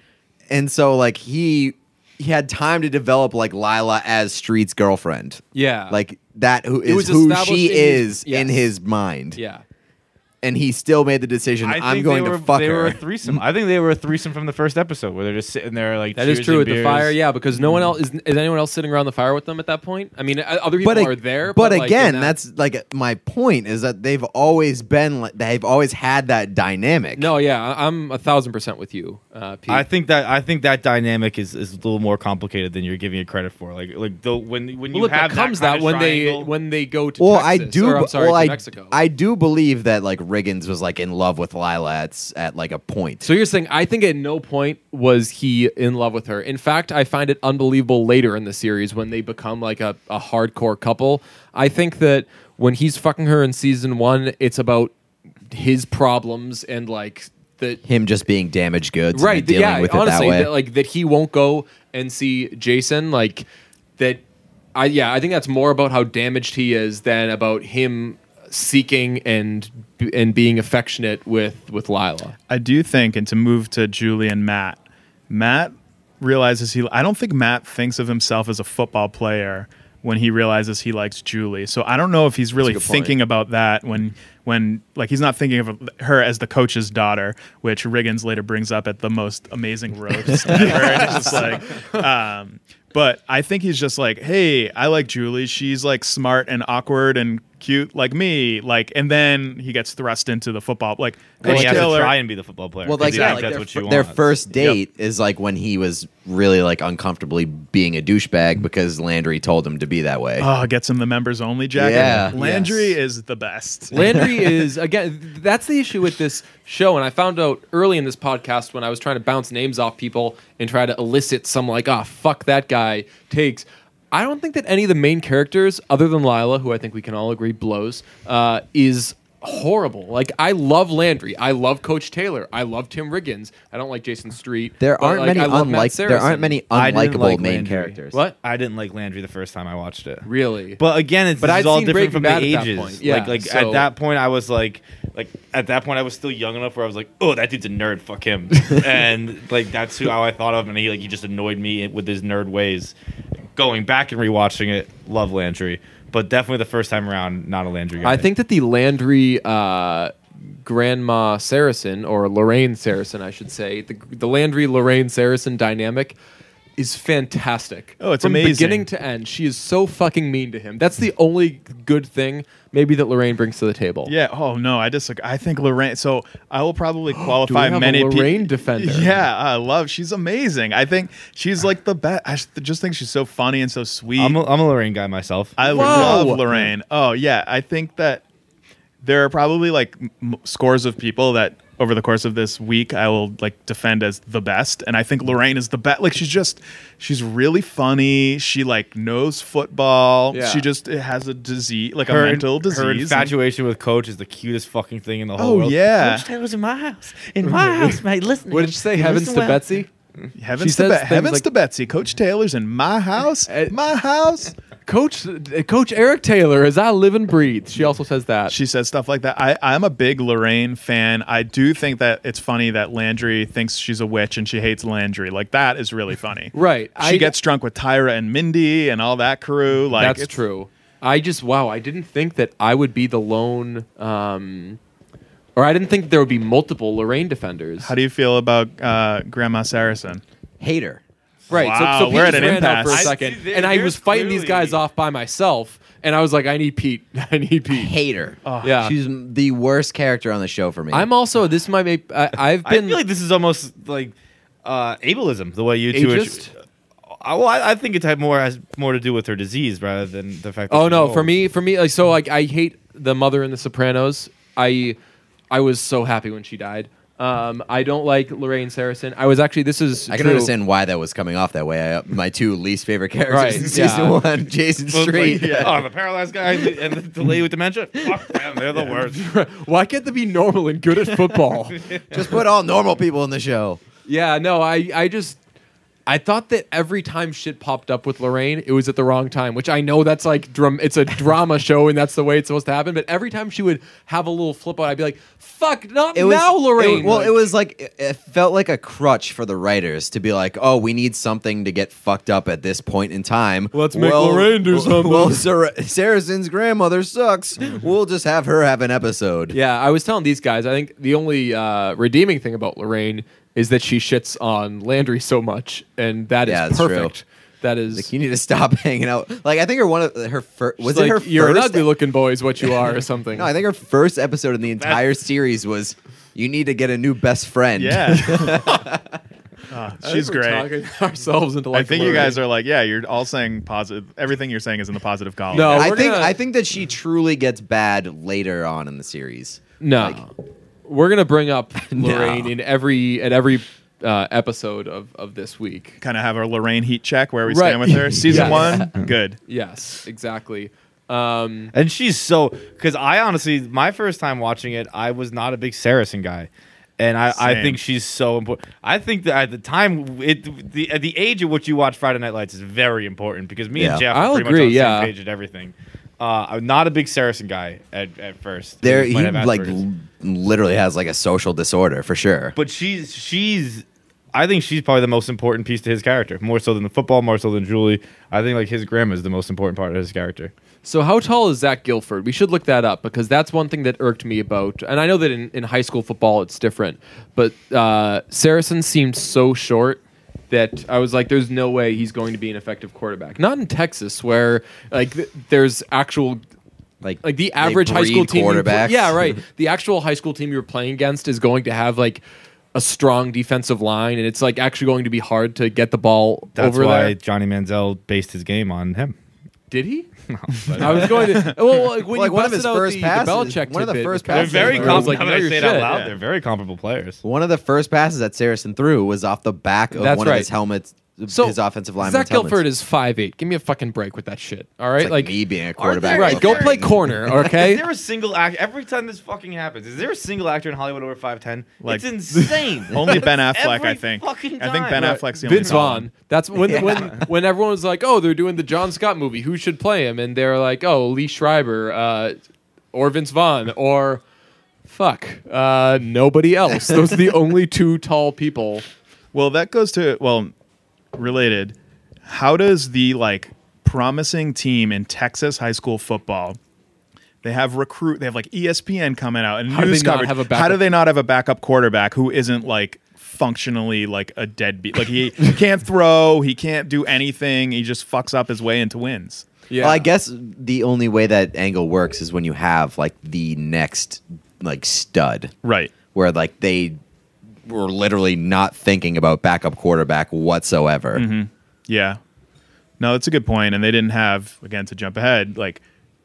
and so like he he had time to develop like Lyla as Street's girlfriend. yeah, Like that who is who she in his- is in his mind. yeah. And he still made the decision. I I'm going they to were, fuck they were a ththreesome. I think they were a threesome from the first episode where they're just sitting there like That is true and with the fire, yeah, because no one else is. Is anyone else sitting around the fire with them at that point? I mean, uh, other people but, are there. but, like, in again, that- that's like my point is that they've always been like they've always had that dynamic. no, yeah, I- I'm a thousand percent with you, uh, Pete. I think that I think that dynamic is, is a little more complicated than you're giving it credit for. Like like the, when when well, you look, have that comes that, that, kind when of they when they go to well, I do. or, I'm sorry, well, to I, Mexico. I do believe that like Riggins was like in love with Lyla at, at like a point. So you're saying I think at no point was he in love with her. In fact, I find it unbelievable later in the series when they become like a, a hardcore couple. I think that when he's fucking her in season one, it's about his problems and like that him just being damaged goods, right and dealing yeah with honestly it that way. that, like that he won't go and see jason like that i yeah i think that's more about how damaged he is than about him seeking and and being affectionate with with lyla I do think, and to move to Julie and Matt, Matt realizes he. I don't think Matt thinks of himself as a football player when he realizes he likes Julie. So I don't know if he's really thinking about that when when like he's not thinking of her as the coach's daughter, which Riggins later brings up at the most amazing roast ever. [laughs] It's just like, um, but I think he's just like, hey, I like Julie. She's like smart and awkward and cute like me. Like, and then he gets thrust into the football. Like Then Coach he has to try and be the football player. Well, like, yeah, like that's their, what she fir- their first date is like when he was really like uncomfortably being a douchebag because Landry told him to be that way. Oh, gets him the members only jacket. Yeah. Landry Yes. is the best. Landry [laughs] is again. That's the issue with this show, and I found out early in this podcast when I was trying to bounce names off people and try to elicit some like, ah, fuck that guy takes. I don't think that any of the main characters, other than Lyla, who I think we can all agree blows, uh, is horrible. Like I love Landry, I love Coach Taylor, I love Tim Riggins. I don't like Jason Street. there aren't like, many I love Matt unlike there aren't many unlikable like main Landry. characters. What? I didn't like Landry the first time I watched it. Really? But again, it's But this I'd is all different Breaking from Bad the ages. point. Yeah, like like so- at that point, I was like, like at that point, I was still young enough where I was like, oh, that dude's a nerd. Fuck him. [laughs] and like that's who how I thought of, him, and he like he just annoyed me with his nerd ways. Going back and rewatching it, love Landry, but definitely the first time around, not a Landry guy. I think that the Landry uh, Grandma Saracen or Lorraine Saracen, I should say. The the Landry Lorraine Saracen dynamic is fantastic. Oh, it's From amazing. beginning to end. She is so fucking mean to him. That's the only good thing maybe that Lorraine brings to the table. Yeah. Oh no, I disagree. I think Lorraine. So I will probably [gasps] qualify have a many pe- Lorraine defender? Yeah, I love. She's amazing. I think she's like the best. I just- just think she's so funny and so sweet. I'm a, I'm a Lorraine guy myself. I Whoa. love Lorraine. Oh yeah, I think that there are probably like m- scores of people that over the course of this week I will like defend as the best, and I think Lorraine is the best. Like she's just she's really funny. She like knows football. Yeah. She just has a disease, like her, a mental disease. her and- infatuation with Coach is the cutest fucking thing in the whole Oh, world. yeah. Coach Taylor's in my house. In my house, mate. Listen. What did you say? Heavens to Betsy? Heavens, to, says Be- heavens like- to Betsy. Coach Taylor's in my house. Uh, my house. Coach Coach Eric Taylor, as I live and breathe. She also says that. She says stuff like that. I, I'm a big Lorraine fan. I do think that it's funny that Landry thinks she's a witch and she hates Landry. Like that is really funny. [laughs] Right. She I- gets drunk with Tyra and Mindy and all that crew. Like That's true. I just wow, I didn't think that I would be the lone um or I didn't think there would be multiple Lorraine defenders. How do you feel about uh, Grandma Saracen? Hater. Right. Wow, so, so Pete we're at an ran for a impasse. I- there- and I there's was fighting these guys off by myself and I was like, I need Pete. [laughs] I need Pete. Hater. Yeah. She's the worst character on the show for me. I'm also this might make I, I've been I feel like this is almost like uh, ableism, the way you two Ageist? are. I, well, I, I think it had more has more to do with her disease rather than the fact. that Oh no, old. for me, for me, like so, like I hate the mother in The Sopranos. I, I was so happy when she died. Um, I don't like Lorraine Saracen. I was actually this is I can true. understand why that was coming off that way. I, my two least favorite characters Right, in yeah. season one, Jason Well, Street. like, Oh, the paralyzed guy and the, and the, the lady with dementia. Fuck them, they're the worst. [laughs] Why can't they be normal and good at football? [laughs] Just put all normal people in the show. yeah, no, I, I just, I thought that every time shit popped up with Lorraine, it was at the wrong time. Which I know that's like dram- it's a drama [laughs] show and that's the way it's supposed to happen. But every time she would have a little flip out, I'd be like, "Fuck, not It was now, Lorraine." it- well, Like- it was like it, it felt like a crutch for the writers to be like, "Oh, we need something to get fucked up at this point in time. Let's make Lorraine do [laughs] something." Well, Sar- Saracen's grandmother sucks. We'll just have her have an episode. Yeah, I was telling these guys. I think the only uh, redeeming thing about Lorraine is that she shits on Landry so much, and that is Yeah, that's true. perfect. That is. Like you need to stop [laughs] hanging out. Like I think her one of her first was it like, her You're an first? ugly looking boy, is what you are, or [laughs] something. no, I think her first episode in the entire series was you need to get a new best friend. Yeah. [laughs] Ah, I think she's we're great. talking ourselves into like. I think you guys are like, yeah, you're all saying positive. Everything you're saying is in the positive column. No. I we're think gonna- I think that she truly gets bad later on in the series. No, we're gonna bring up [laughs] No. Lorraine in every at every uh, episode of of this week. Kind of have our Lorraine heat check where we Right. stand with her. [laughs] Season Yes. one, [laughs] good. Yes, exactly. Um, And she's so because I honestly, my first time watching it, I was not a big Saracen guy, and I, I think she's so important. I think that at the time, it the at the age at which you watch Friday Night Lights is very important because me Yeah. and Jeff I'll are pretty agree, much on the yeah. same page at everything. Uh, I'm not a big Saracen guy at, at first. There, He he like l- literally has like a social disorder for sure. but she's she's. I think she's probably the most important piece to his character, more so than the football, more so than Julie. I think like his grandma is the most important part of his character. So how tall is Zach Gilford? We should look that up because that's one thing that irked me about. And I know that in, in high school football it's different, but uh, Saracen seemed so short that I was like, "There's no way he's going to be an effective quarterback." Not in Texas, where like th- there's actual like, like the average high school breed team. you play- quarterbacks. yeah, right. [laughs] The actual high school team you're playing against is going to have like a strong defensive line, and it's like actually going to be hard to get the ball That's over why there. Johnny Manziel based his game on him. Did he? [laughs] I was going to. Well, like when Like, you one of busted his out first the, passes- the Belichick one of the tidbit first with They're passes Kelsey, very were- I was comparable. like, now that I know say it out shit. loud, they're very comparable players. One of the first passes that Saracen threw was off the back of That's one of right. his helmets, So his offensive line. Zach helmets. Gilford is 5'8". Give me a fucking break with that shit. All right, It's like, me being a quarterback. there- right. Go play corner. [laughs] Okay. Is there a single act every time this fucking happens? Is there a single actor in Hollywood over five ten? Like- it's insane. [laughs] Only Ben Affleck, Every I think. fucking I think Ben time. Affleck's the only Vince. Vaughn. That's when when when everyone was like, "Oh, they're doing the John Scott movie. Who should play him?" And they're like, "Oh, Liev Schreiber, uh, or Vince Vaughn, or fuck, uh, nobody else." [laughs] Those are the only two tall people. Well, that goes to well, related. How does the like promising team in Texas high school football They have recruit. They have like ESPN coming out and How do they news not coverage. have a How do backup- they not have a backup quarterback who isn't like functionally like a deadbeat? Like he, he [laughs] can't throw. He can't do anything. He just fucks up his way into wins. Yeah. Well, I guess the only way that angle works is when you have like the next like stud, Right. where like they were literally not thinking about backup quarterback whatsoever. Mm-hmm. Yeah. No, that's a good point. And they didn't have again to jump ahead like.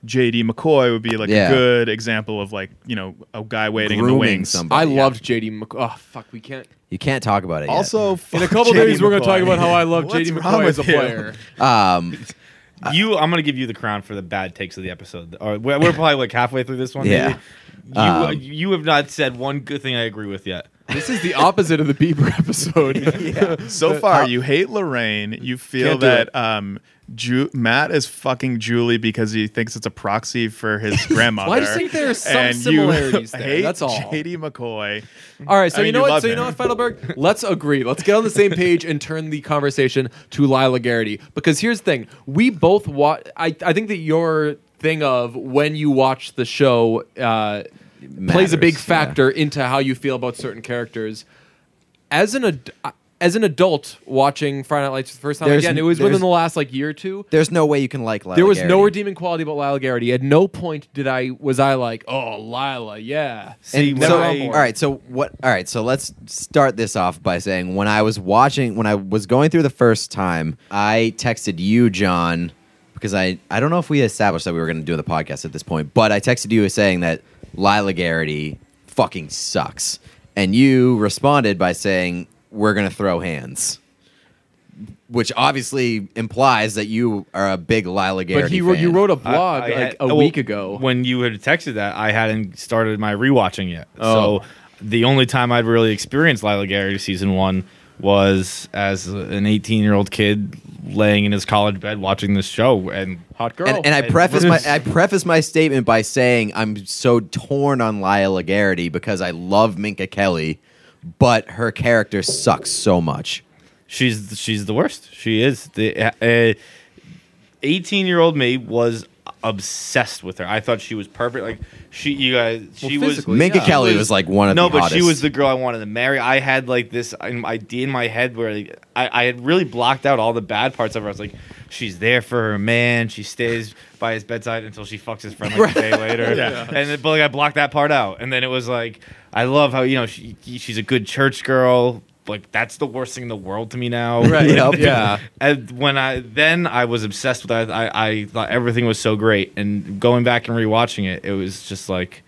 JD McCoy would be like Yeah. a good example of like you know a guy waiting in the Grooming wings. somebody. I yeah. loved JD. McCoy. oh fuck, we can't. You can't talk about it. yet. Also, [laughs] In a couple days, we're going to talk about how I love JD McCoy as a with player. um, [laughs] you, I'm gonna give you the crown for the bad takes of the episode. Or we're, we're [laughs] probably like halfway through this one. Yeah. maybe. You, Um, you have not said one good thing I agree with yet. This is the opposite of the Bieber [laughs] episode. [laughs] So far, you hate Lorraine. You feel Can't do that it. um, Ju- Matt is fucking Julie because he thinks it's a proxy for his [laughs] grandmother. Well, I just think there are some and similarities You there, hate that's all. JD McCoy. All right, so I you know you what? love So you him. know what, Feidelberg? Let's agree. Let's get on the same page and turn the conversation to Lyla Garrity. Because here's the thing: we both watch. I I think that your thing of when you watch the show uh, plays a big Matters, yeah. factor into how you feel about certain characters. As an ad- uh, as an adult watching Friday Night Lights for the first time, There's- again, it was within the last like year or two. there's no way you can like. Lyla There was no redeeming quality about Lyla Garrity. At no point did I was I like, oh Lyla, yeah. See, And when so, I- all right. So what? All right. So let's start this off by saying when I was watching, when I was going through the first time, I texted you, John, because I I don't know if we established that we were going to do the podcast at this point, but I texted you saying that Lyla Garrity fucking sucks, and you responded by saying we're going to throw hands. Which obviously implies that you are a big Lyla Garrity But he wrote, fan. you wrote a blog I like had- a well, week ago. When you had texted that, I hadn't started my rewatching yet. Oh. So the only time I'd really experienced Lyla Garrity season one was as an 18 year old kid laying in his college bed watching this show. And Hot girl. And, and I preface my [laughs] I preface my statement by saying I'm so torn on Lyla Garrity because I love Minka Kelly, but her character sucks so much. she's she's the worst. She is the uh, uh, 18 year old me was obsessed with her. I thought she was perfect. Like she, you guys, she was Minka yeah. Kelly was, like one of the no, but hottest. she was the girl I wanted to marry. I had like this idea in my head where like, I, I had really blocked out all the bad parts of her. I was like, she's there for her man. She stays by his bedside until she fucks his friend like a day later. [laughs] Yeah. And then, but like I blocked that part out. And then it was like, I love how you know she she's a good church girl. Like that's the worst thing in the world to me now. [laughs] Right. Yep. [laughs] Yeah. And when I then I was obsessed with it. I, I thought everything was so great, and going back and rewatching it, it was just like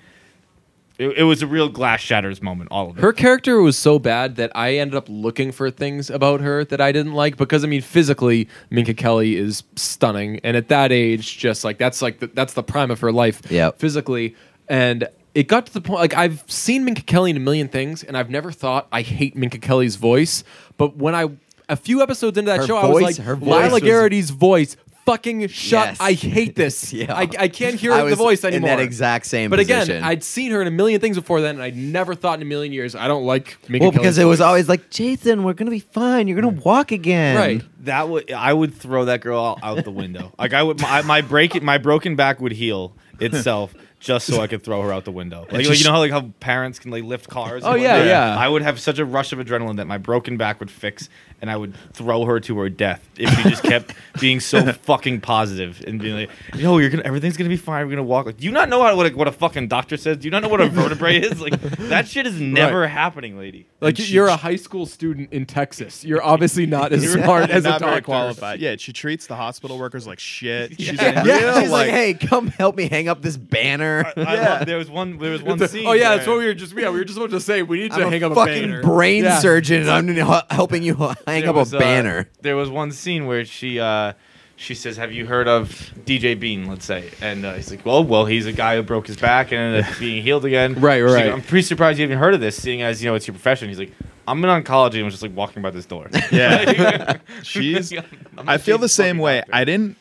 it, it was a real glass shatters moment. All of it. Her character was so bad that I ended up looking for things about her that I didn't like because I mean physically Minka Kelly is stunning and at that age just like that's like the, that's the prime of her life Yep. physically and it got to the point like I've seen Minka Kelly in a million things and I've never thought I hate Minka Kelly's voice but when I a few episodes into that Her show I was voice- like her voice Lyla was- Garrity's voice fucking shut Yes. I hate [laughs] this Yeah. I, I can't hear I the was voice anymore. in that exact same but again, position. I'd seen her in a million things before then, and I never thought in a million years I don't like Minka well, because Kelly's it was voice. always like, Jason, we're gonna be fine. You're gonna walk again. right. that would I would throw that girl out, out the window. Like I would my, my break my broken back would heal itself just so I could throw her out the window. Like, like, you know how like how parents can like lift cars. Oh, and yeah, whatnot? yeah. I would have such a rush of adrenaline that my broken back would fix, and I would throw her to her death if she just kept [laughs] being so fucking positive and being like, "Yo, you're gonna everything's gonna be fine. We're gonna walk." Like, do you not know how, what a, what a fucking doctor says? Do you not know what a vertebrae is? Like that shit is never Right. happening, lady. Like And you're a high school student in Texas. You're obviously not as [laughs] You're smart as a not very doctor. qualified. Yeah, she treats the hospital workers like shit. [laughs] She's Yeah. a Yeah, real, she's like, hey, come help me hang up this banner. I love, there was one. There was one scene. oh yeah, where- that's what we were just yeah we were just about to say. We need to I'm hang a up a fucking banner. brain Yeah. surgeon, and I'm helping you hang There up was, a uh, banner. there was one scene where she uh, she says, "Have you heard of DJ Bean?" Let's say, and uh, he's like, "Well, well, he's a guy who broke his back and ended up [laughs] being healed again." Right, She's like, right. I'm pretty surprised you haven't heard of this, seeing as you know it's your profession. He's like, "I'm in oncology and was just like walking by this door." [laughs] Yeah. [laughs] She's. I'm I not feel the same way. doctor. I didn't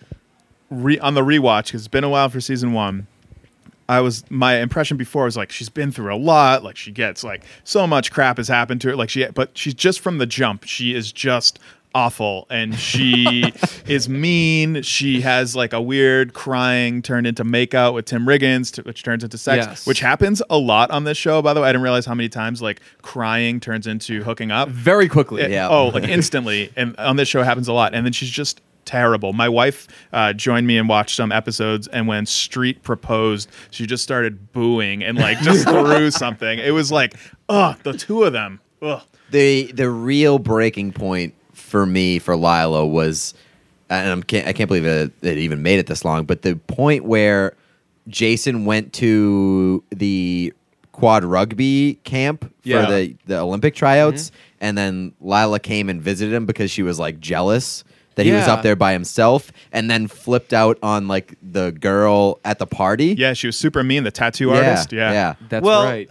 re on the rewatch because it's been a while for season one. I was my impression before was like she's been through a lot. Like she gets like so much crap has happened to her. Like she, but she's just from the jump. She is just awful and she [laughs] is mean she has like a weird crying turned into makeout with tim riggins t- which turns into sex Yes. which happens a lot on this show by the way i didn't realize how many times like crying turns into hooking up Very quickly. it- Yeah. Oh, like [laughs] instantly. And on this show it happens a lot. And then she's just terrible. My wife uh, joined me and watched some episodes, and when Street proposed, she just started booing and like just [laughs] threw something. It was like, ugh, the two of them. Ugh. the the real breaking point for me for Lyla was, and I'm can't, I can't believe it, it even made it this long, but the point where Jason went to the quad rugby camp Yeah. for the the Olympic tryouts, and then Lyla came and visited him because she was like jealous. That he was Yeah. up there by himself, and then flipped out on like the girl at the party. Yeah, she was super mean. The tattoo yeah, artist. Yeah. yeah. That's Well, right.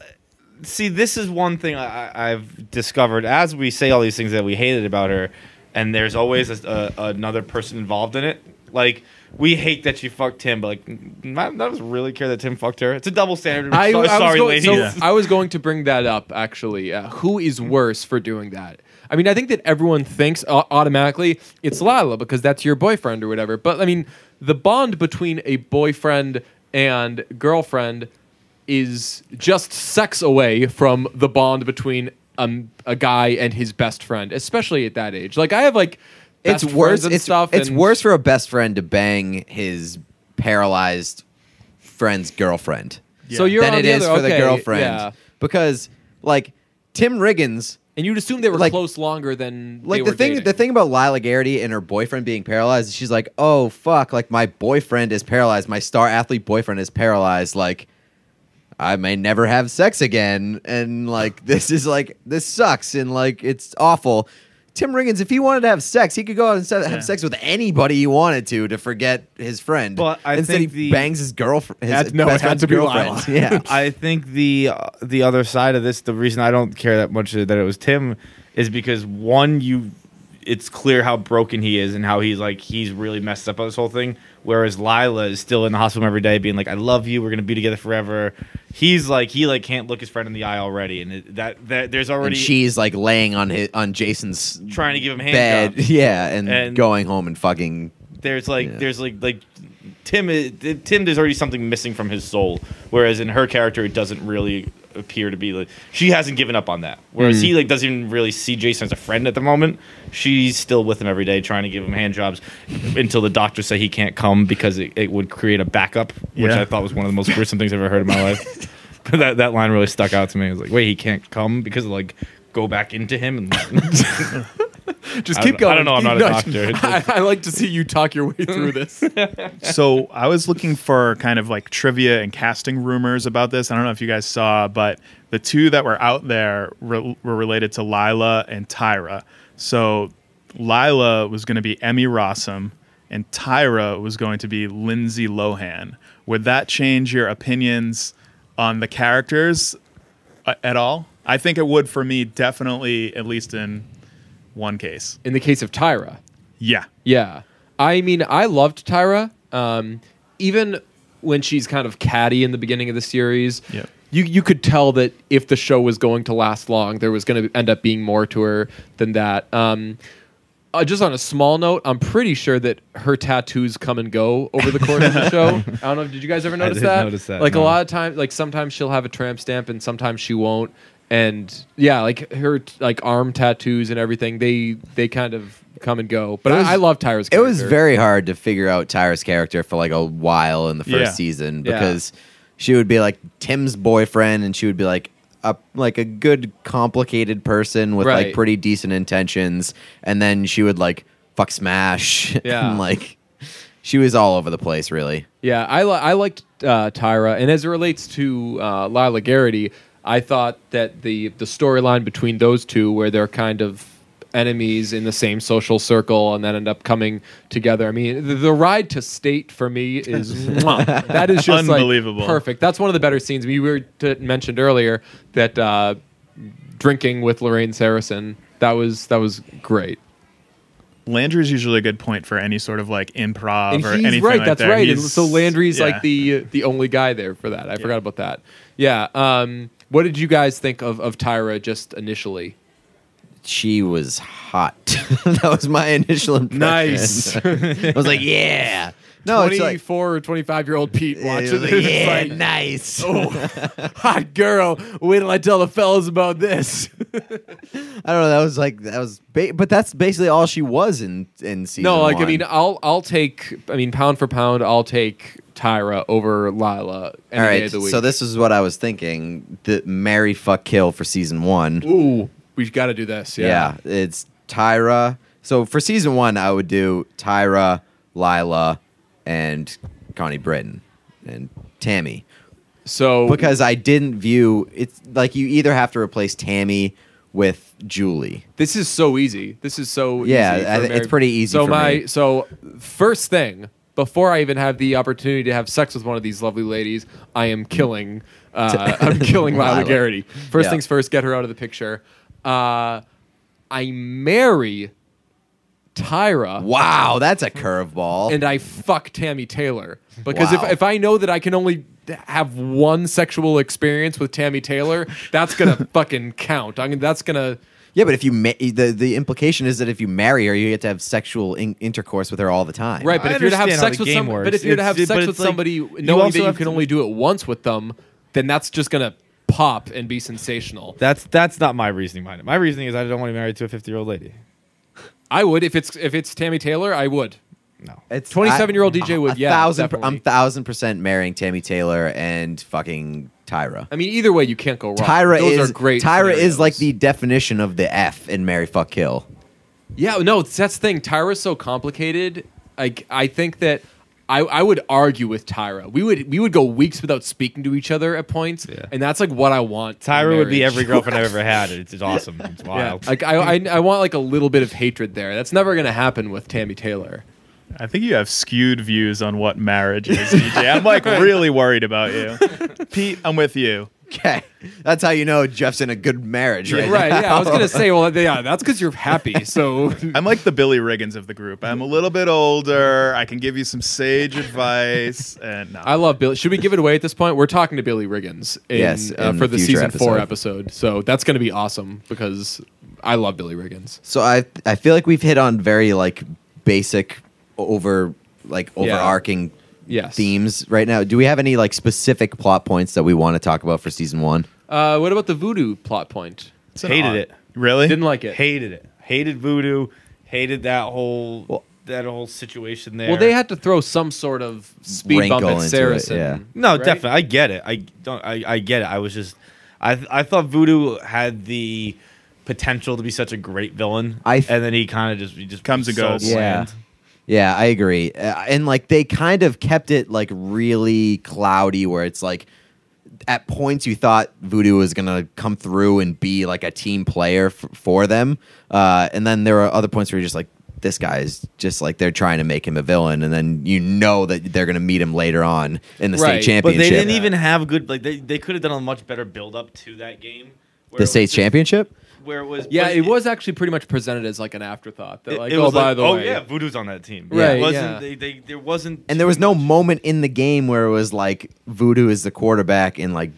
see, this is one thing I, I- I've discovered as we say all these things that we hated about her, and there's always a, a, another person involved in it. Like we hate that she fucked Tim, but like none of us really care that Tim fucked her. It's a double standard. I, [laughs] So- I was sorry, going, ladies. so Yeah. I was going to bring that up actually. Uh, who is worse for doing that? I mean, I think that everyone thinks au- automatically it's Lyla because that's your boyfriend or whatever. But I mean, the bond between a boyfriend and girlfriend is just sex away from the bond between um, a guy and his best friend, especially at that age. Like I have like it's worse. It's stuff. it's worse for a best friend to bang his paralyzed friend's girlfriend So you're than on it the is other- for the girlfriend yeah. because like Tim Riggins. And you'd assume they were like- close longer than they Like the thing, dating. the thing about Lyla Garrity and her boyfriend being paralyzed, she's like, "Oh fuck! Like my boyfriend is paralyzed. My star athlete boyfriend is paralyzed. Like I may never have sex again. And like this is like this sucks. And like it's awful." Tim Riggins, if he wanted to have sex, he could go out and se- have Yeah. sex with anybody he wanted to to forget his friend. But I Instead, think he the- bangs his girlfriend. His no, it had friend's to be girlfriend. Lyla. [laughs] Yeah, I think the uh, the other side of this, the reason I don't care that much that it was Tim, is because one, you, it's clear how broken he is and how he's like he's really messed up on this whole thing. Whereas Lyla is still in the hospital every day, being like, "I love you, we're gonna be together forever." He's like he like can't look his friend in the eye already, and it, that that there's already and she's like laying on his on Jason's trying to give him bed. [laughs] Yeah, and, And- going home and fucking. there's like Yeah. there's like like Tim is, Tim there's already something missing from his soul whereas in her character it doesn't really appear to be like she hasn't given up on that. Whereas he hmm. like doesn't even really see Jason as a friend at the moment. She's still with him every day trying to give him hand jobs until the doctors say he can't come because it, it would create a backup which Yeah. I thought was one of the most gruesome things I've ever heard in my life. [laughs] But that, that line really stuck out to me. I was like wait he can't come because like go back into him and [laughs] [laughs] Just keep going. I don't know, I'm not a doctor. [laughs] I, I like to see you talk your way through this. [laughs] so I was looking for kind of like trivia and casting rumors about this. I don't know if you guys saw, but the two that were out there re- were related to Lyla and Tyra. So Lyla was going to be Emmy Rossum, and Tyra was going to be Lindsay Lohan. Would that change your opinions on the characters uh, at all? I think it would for me, definitely, at least in one case. In the case of Tyra, Yeah. yeah. I mean, I loved Tyra. Um, even when she's kind of catty in the beginning of the series, Yep. you you could tell that if the show was going to last long, there was going to end up being more to her than that. Um, uh, just on a small note, I'm pretty sure that her tattoos come and go over the course of the show. [laughs] I don't know. Did you guys ever notice didn't that? notice that, Like a lot of times, like sometimes she'll have a tramp stamp and sometimes she won't. And yeah, like her t- like arm tattoos and everything, they they kind of come and go. But was- I, I love Tyra's. It was very hard to figure out Tyra's character for like a while in the first Yeah. season Yeah. because she would be like Tim's boyfriend and she would be like a like a good complicated person with Right. like pretty decent intentions and then she would like fuck smash [laughs] Yeah. and like she was all over the place really. Yeah, I li- I liked uh, Tyra, and as it relates to uh, Lyla Garrity, I thought that the the storyline between those two, where they're kind of enemies in the same social circle and then end up coming together. I mean, the, the ride to state for me is [laughs] that is just like, Unbelievable. perfect. That's one of the better scenes. We were t- mentioned earlier that uh, drinking with Lorraine Saracen. That was that was great. Landry's usually a good point for any sort of like improv and or anything right. like that's that. right. And He's- so Landry's yeah. like the the only guy there for that. I forgot about that. Yeah. Um, what did you guys think of of Tyra just initially? she was hot. [laughs] that was my initial impression. Nice. [laughs] I was like, yeah. No, it's like, 24 or 25 year old Pete watching like, this. yeah, like, nice. [laughs] oh, hot girl. Wait till I tell the fellas about this. I don't know. That was like that was, ba- but that's basically all she was in in season. no, like I mean, I'll I'll take. I mean, pound for pound, I'll take Tyra over Lyla all day of the week. So this is what I was thinking: the Mary fuck kill for season one. Ooh, we've got to do this. Yeah. Yeah. it's Tyra. So for season one, I would do Tyra, Lyla, and Connie Britton and Tammy So because I didn't view it's like you either have to replace Tammy with Julie. This is so easy. This is so Yeah, easy I for thi- Mary- it's pretty easy So my me. so first thing before I even have the opportunity to have sex with one of these lovely ladies, I am killing. Uh, [laughs] [laughs] I'm killing Lyla. Garrity. First Yeah. things first, get her out of the picture. Uh, I marry Tyra. Wow, that's a curveball. and I fuck Tammy Taylor because Wow. if if I know that I can only have one sexual experience with Tammy Taylor, that's gonna [laughs] fucking count. I mean, that's gonna. Yeah, but if you ma- the the implication is that if you marry her, you get to have sexual in- intercourse with her all the time. Right, but I if you're to have understand how sex the with game some, works. but if you're to have It's- but sex with it's like- somebody you knowing also that you have can to- only do it once with them, then that's just gonna pop and be sensational. That's that's not my reasoning behind it. My reasoning is I don't want to be married to a 50 year old lady. I would if it's if it's Tammy Taylor, I would. No. It's 27-year-old DJ would, a yeah, thousand. per- I'm thousand percent marrying Tammy Taylor and fucking Tyra. I mean, either way, you can't go wrong. Tyra Those is are great. Tyra is like the definition of the F in Mary Fuck Kill. Yeah, no, that's the thing. Tyra's so complicated. Like, I think that I, I would argue with Tyra. We would we would go weeks without speaking to each other at points, Yeah. and that's like what I want. in Tyra would be marriage. every girlfriend I've ever had. It's, it's awesome. It's [laughs] Yeah, wild. like I, I I want like a little bit of hatred there. That's never gonna happen with Tammy Taylor. I think you have skewed views on what marriage is, DJ. I'm like [laughs] really worried about you. [laughs] Pete, I'm with you. Okay, that's how you know Jeff's in a good marriage, right? Right? now. Yeah, I was gonna say, well, [laughs] yeah, that's because you're happy. So I'm like the Billy Riggins of the group. I'm a little bit older. I can give you some sage advice. And no. I love Billy. Should we give it away at this point? We're talking to Billy Riggins in, Yes, uh, in for the the future season four episode. episode. So that's gonna be awesome because I love Billy Riggins. So I I feel like we've hit on very like basic over like overarching Yes. themes right now. Do we have any like specific plot points that we want to talk about for season one? Uh, what about the voodoo plot point? It's an Hated odd- it. Really? Didn't like it. Hated it. Hated voodoo. Hated that whole that whole situation there. Well, they had to throw some sort of speed Wrinkle bump into at it, Saracen. yeah. No, right? definitely. I get it. I don't. I, I get it. I was just. I I thought Voodoo had the potential to be such a great villain, I th- and then he kind of just he just Comes and goes. Yeah. bland. Yeah, I agree. Uh, and like they kind of kept it like really cloudy where it's like at points you thought Voodoo was going to come through and be like a team player f- for them. Uh, and then there were other points where you're just like this guy is just like they're trying to make him a villain and then you know that they're going to meet him later on in the Right. state But But championship. they didn't even have good. Like they, they could have done a much better build up to that game. where the state championship? Where it was. Yeah, but it was actually pretty much presented as like an afterthought. That It, like, it oh, was by like, the oh way, yeah, Voodoo's on that team. Right, It wasn't, yeah. They, they, there wasn't. And there was no much- moment in the game where it was like Voodoo is the quarterback and like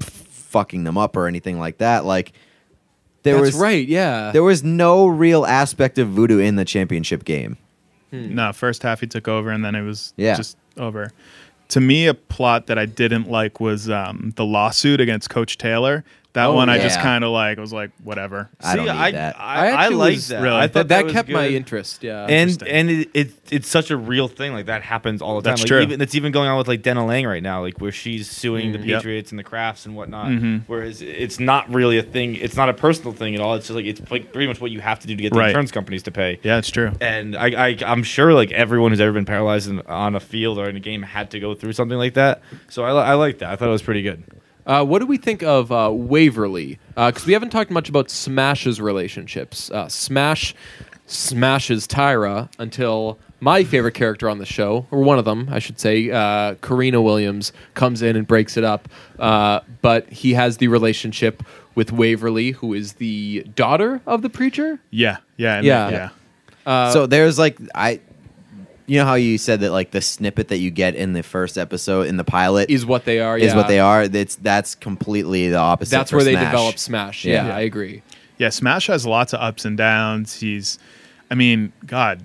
f- fucking them up or anything like that. Like there that's was right. Yeah, There was no real aspect of voodoo in the championship game. No, first half he took over and then it was Yeah. just over. To me, a plot that I didn't like was um, the lawsuit against Coach Taylor. That Oh, one I just kind of like I was like whatever. I don't need I, that. I, I I, like that. really- I that, thought that, was kept my interest. Yeah, and and it, it it's such a real thing like that happens all the time That's like true. even it's even going on with like Dena Lang right now like where she's suing the Mm. Yep. Patriots and the Krafts and whatnot Mhm. whereas it's not really a thing it's not a personal thing at all it's just like it's like pretty much what you have to do to get the Right. insurance companies to pay Yeah, it's true. and I, I I'm sure like everyone who's ever been paralyzed in, on a field or in a game had to go through something like that so I, I like that I thought it was pretty good Uh, what do we think of uh, Waverly? Because we haven't talked much about Smash's relationships. Uh, Smash smashes Tyra until my favorite character on the show, or one of them, I should say, uh, Corrina Williams, comes in and breaks it up. Uh, but he has the relationship with Waverly, who is the daughter of the preacher. Yeah, yeah, and Yeah. yeah. Uh, so there's like I, you know how you said that like the snippet that you get in the first episode in the pilot is what they are. is yeah. what they are. That's that's completely the opposite. That's for where they develop Smash. Yeah, Yeah. I agree. Yeah, Smash has lots of ups and downs. He's, I mean, God,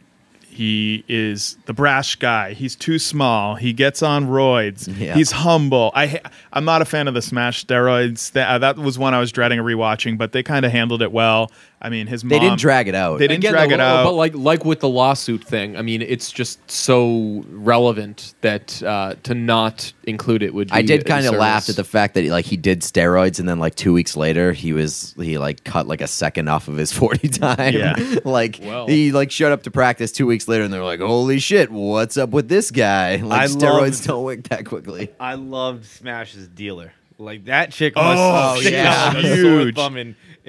he is the brash guy. He's too small. He gets on roids. [laughs] Yeah. He's humble. I I'm not a fan of the Smash steroids. That, uh, that was one I was dreading rewatching, but they kind of handled it well. I mean, his mom. They didn't drag it out. They didn't Again, drag though, it out. But like like with the lawsuit thing, I mean, it's just so relevant that uh, to not include it would. be I did kind of laugh at the fact that he, like he did steroids and then like two weeks later he was he like cut like a second off of his [laughs] forty time. Yeah. [laughs] like Well. he like showed up to practice two weeks later and they're like, "Holy shit, what's up with this guy?" [laughs] Like I steroids loved- don't work that quickly. I loved Smash's dealer. Like that chick. Oh, must stick yeah. out a sore Huge.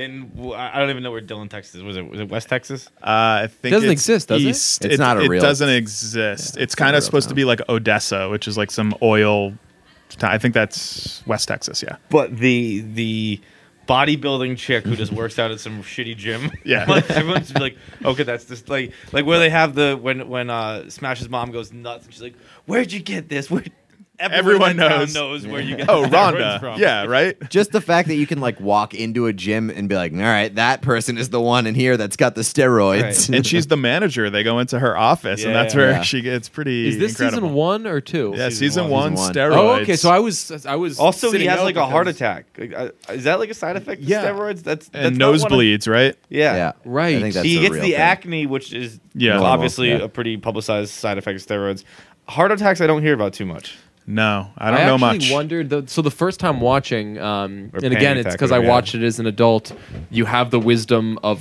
Thumb in, in I don't even know where Dillon, Texas. Was it was it West Texas? Uh, I think Doesn't it's exist, does it? east. It's not a real- It doesn't exist. it's not kind a of real supposed to town. be like Odessa, which is like some oil. t- I think that's West Texas. Yeah. But the the bodybuilding chick who just works out at some shitty gym. [laughs] Yeah. like, [laughs] everyone's like, okay, that's just like like where they have the when when uh Smash's mom goes nuts and she's like, where'd you get this? Where Everyone in that town knows. knows where you get Oh, the steroids Rhonda. from. Yeah. Right. Just the fact that you can like walk into a gym and be like, "All right, that person is the one in here that's got the steroids." and she's the manager. They go into her office, and Yeah. that's where Yeah. she gets pretty. Is this incredible. season one or two? Yeah, Season season, one. one, Season one. steroids. Oh, okay. So I was I was Also, he sitting has like a heart attack. Like, uh, is that like a side effect of Yeah. steroids? That's, that's and not one nosebleeds, right? Yeah. yeah, Right. I think that's he gets the thing. acne, which is Yeah. Obviously yeah. a pretty publicized side effect of steroids. Heart attacks, I don't hear about too much. No, I don't know actually much. wondered. The, so the first time watching, um, and again, it's because I yeah. watched it as an adult. You have the wisdom of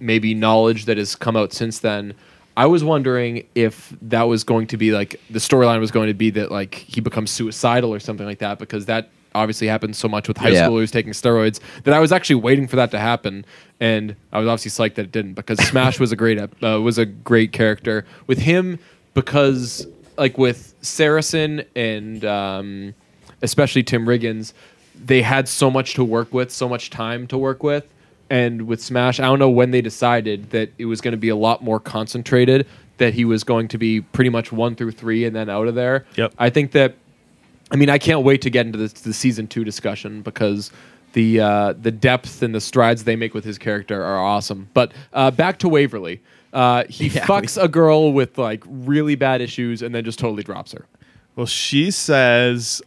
maybe knowledge that has come out since then. I was wondering if that was going to be like the storyline was going to be that like he becomes suicidal or something like that because that obviously happens so much with high Yeah. schoolers taking steroids that I was actually waiting for that to happen and I was obviously psyched that it didn't because Smash was a great uh, was a great character with him because like with Saracen and um, especially Tim Riggins, they had so much to work with, so much time to work with. And with Smash, I don't know when they decided that it was going to be a lot more concentrated, that he was going to be pretty much one through three and then out of there. Yep. I think that, I mean, I can't wait to get into this, the season two discussion because the uh, the depth and the strides they make with his character are awesome. But uh, back to Waverly. Uh, he [laughs] Yeah, fucks a girl with like really bad issues and then just totally drops her. Well, she says,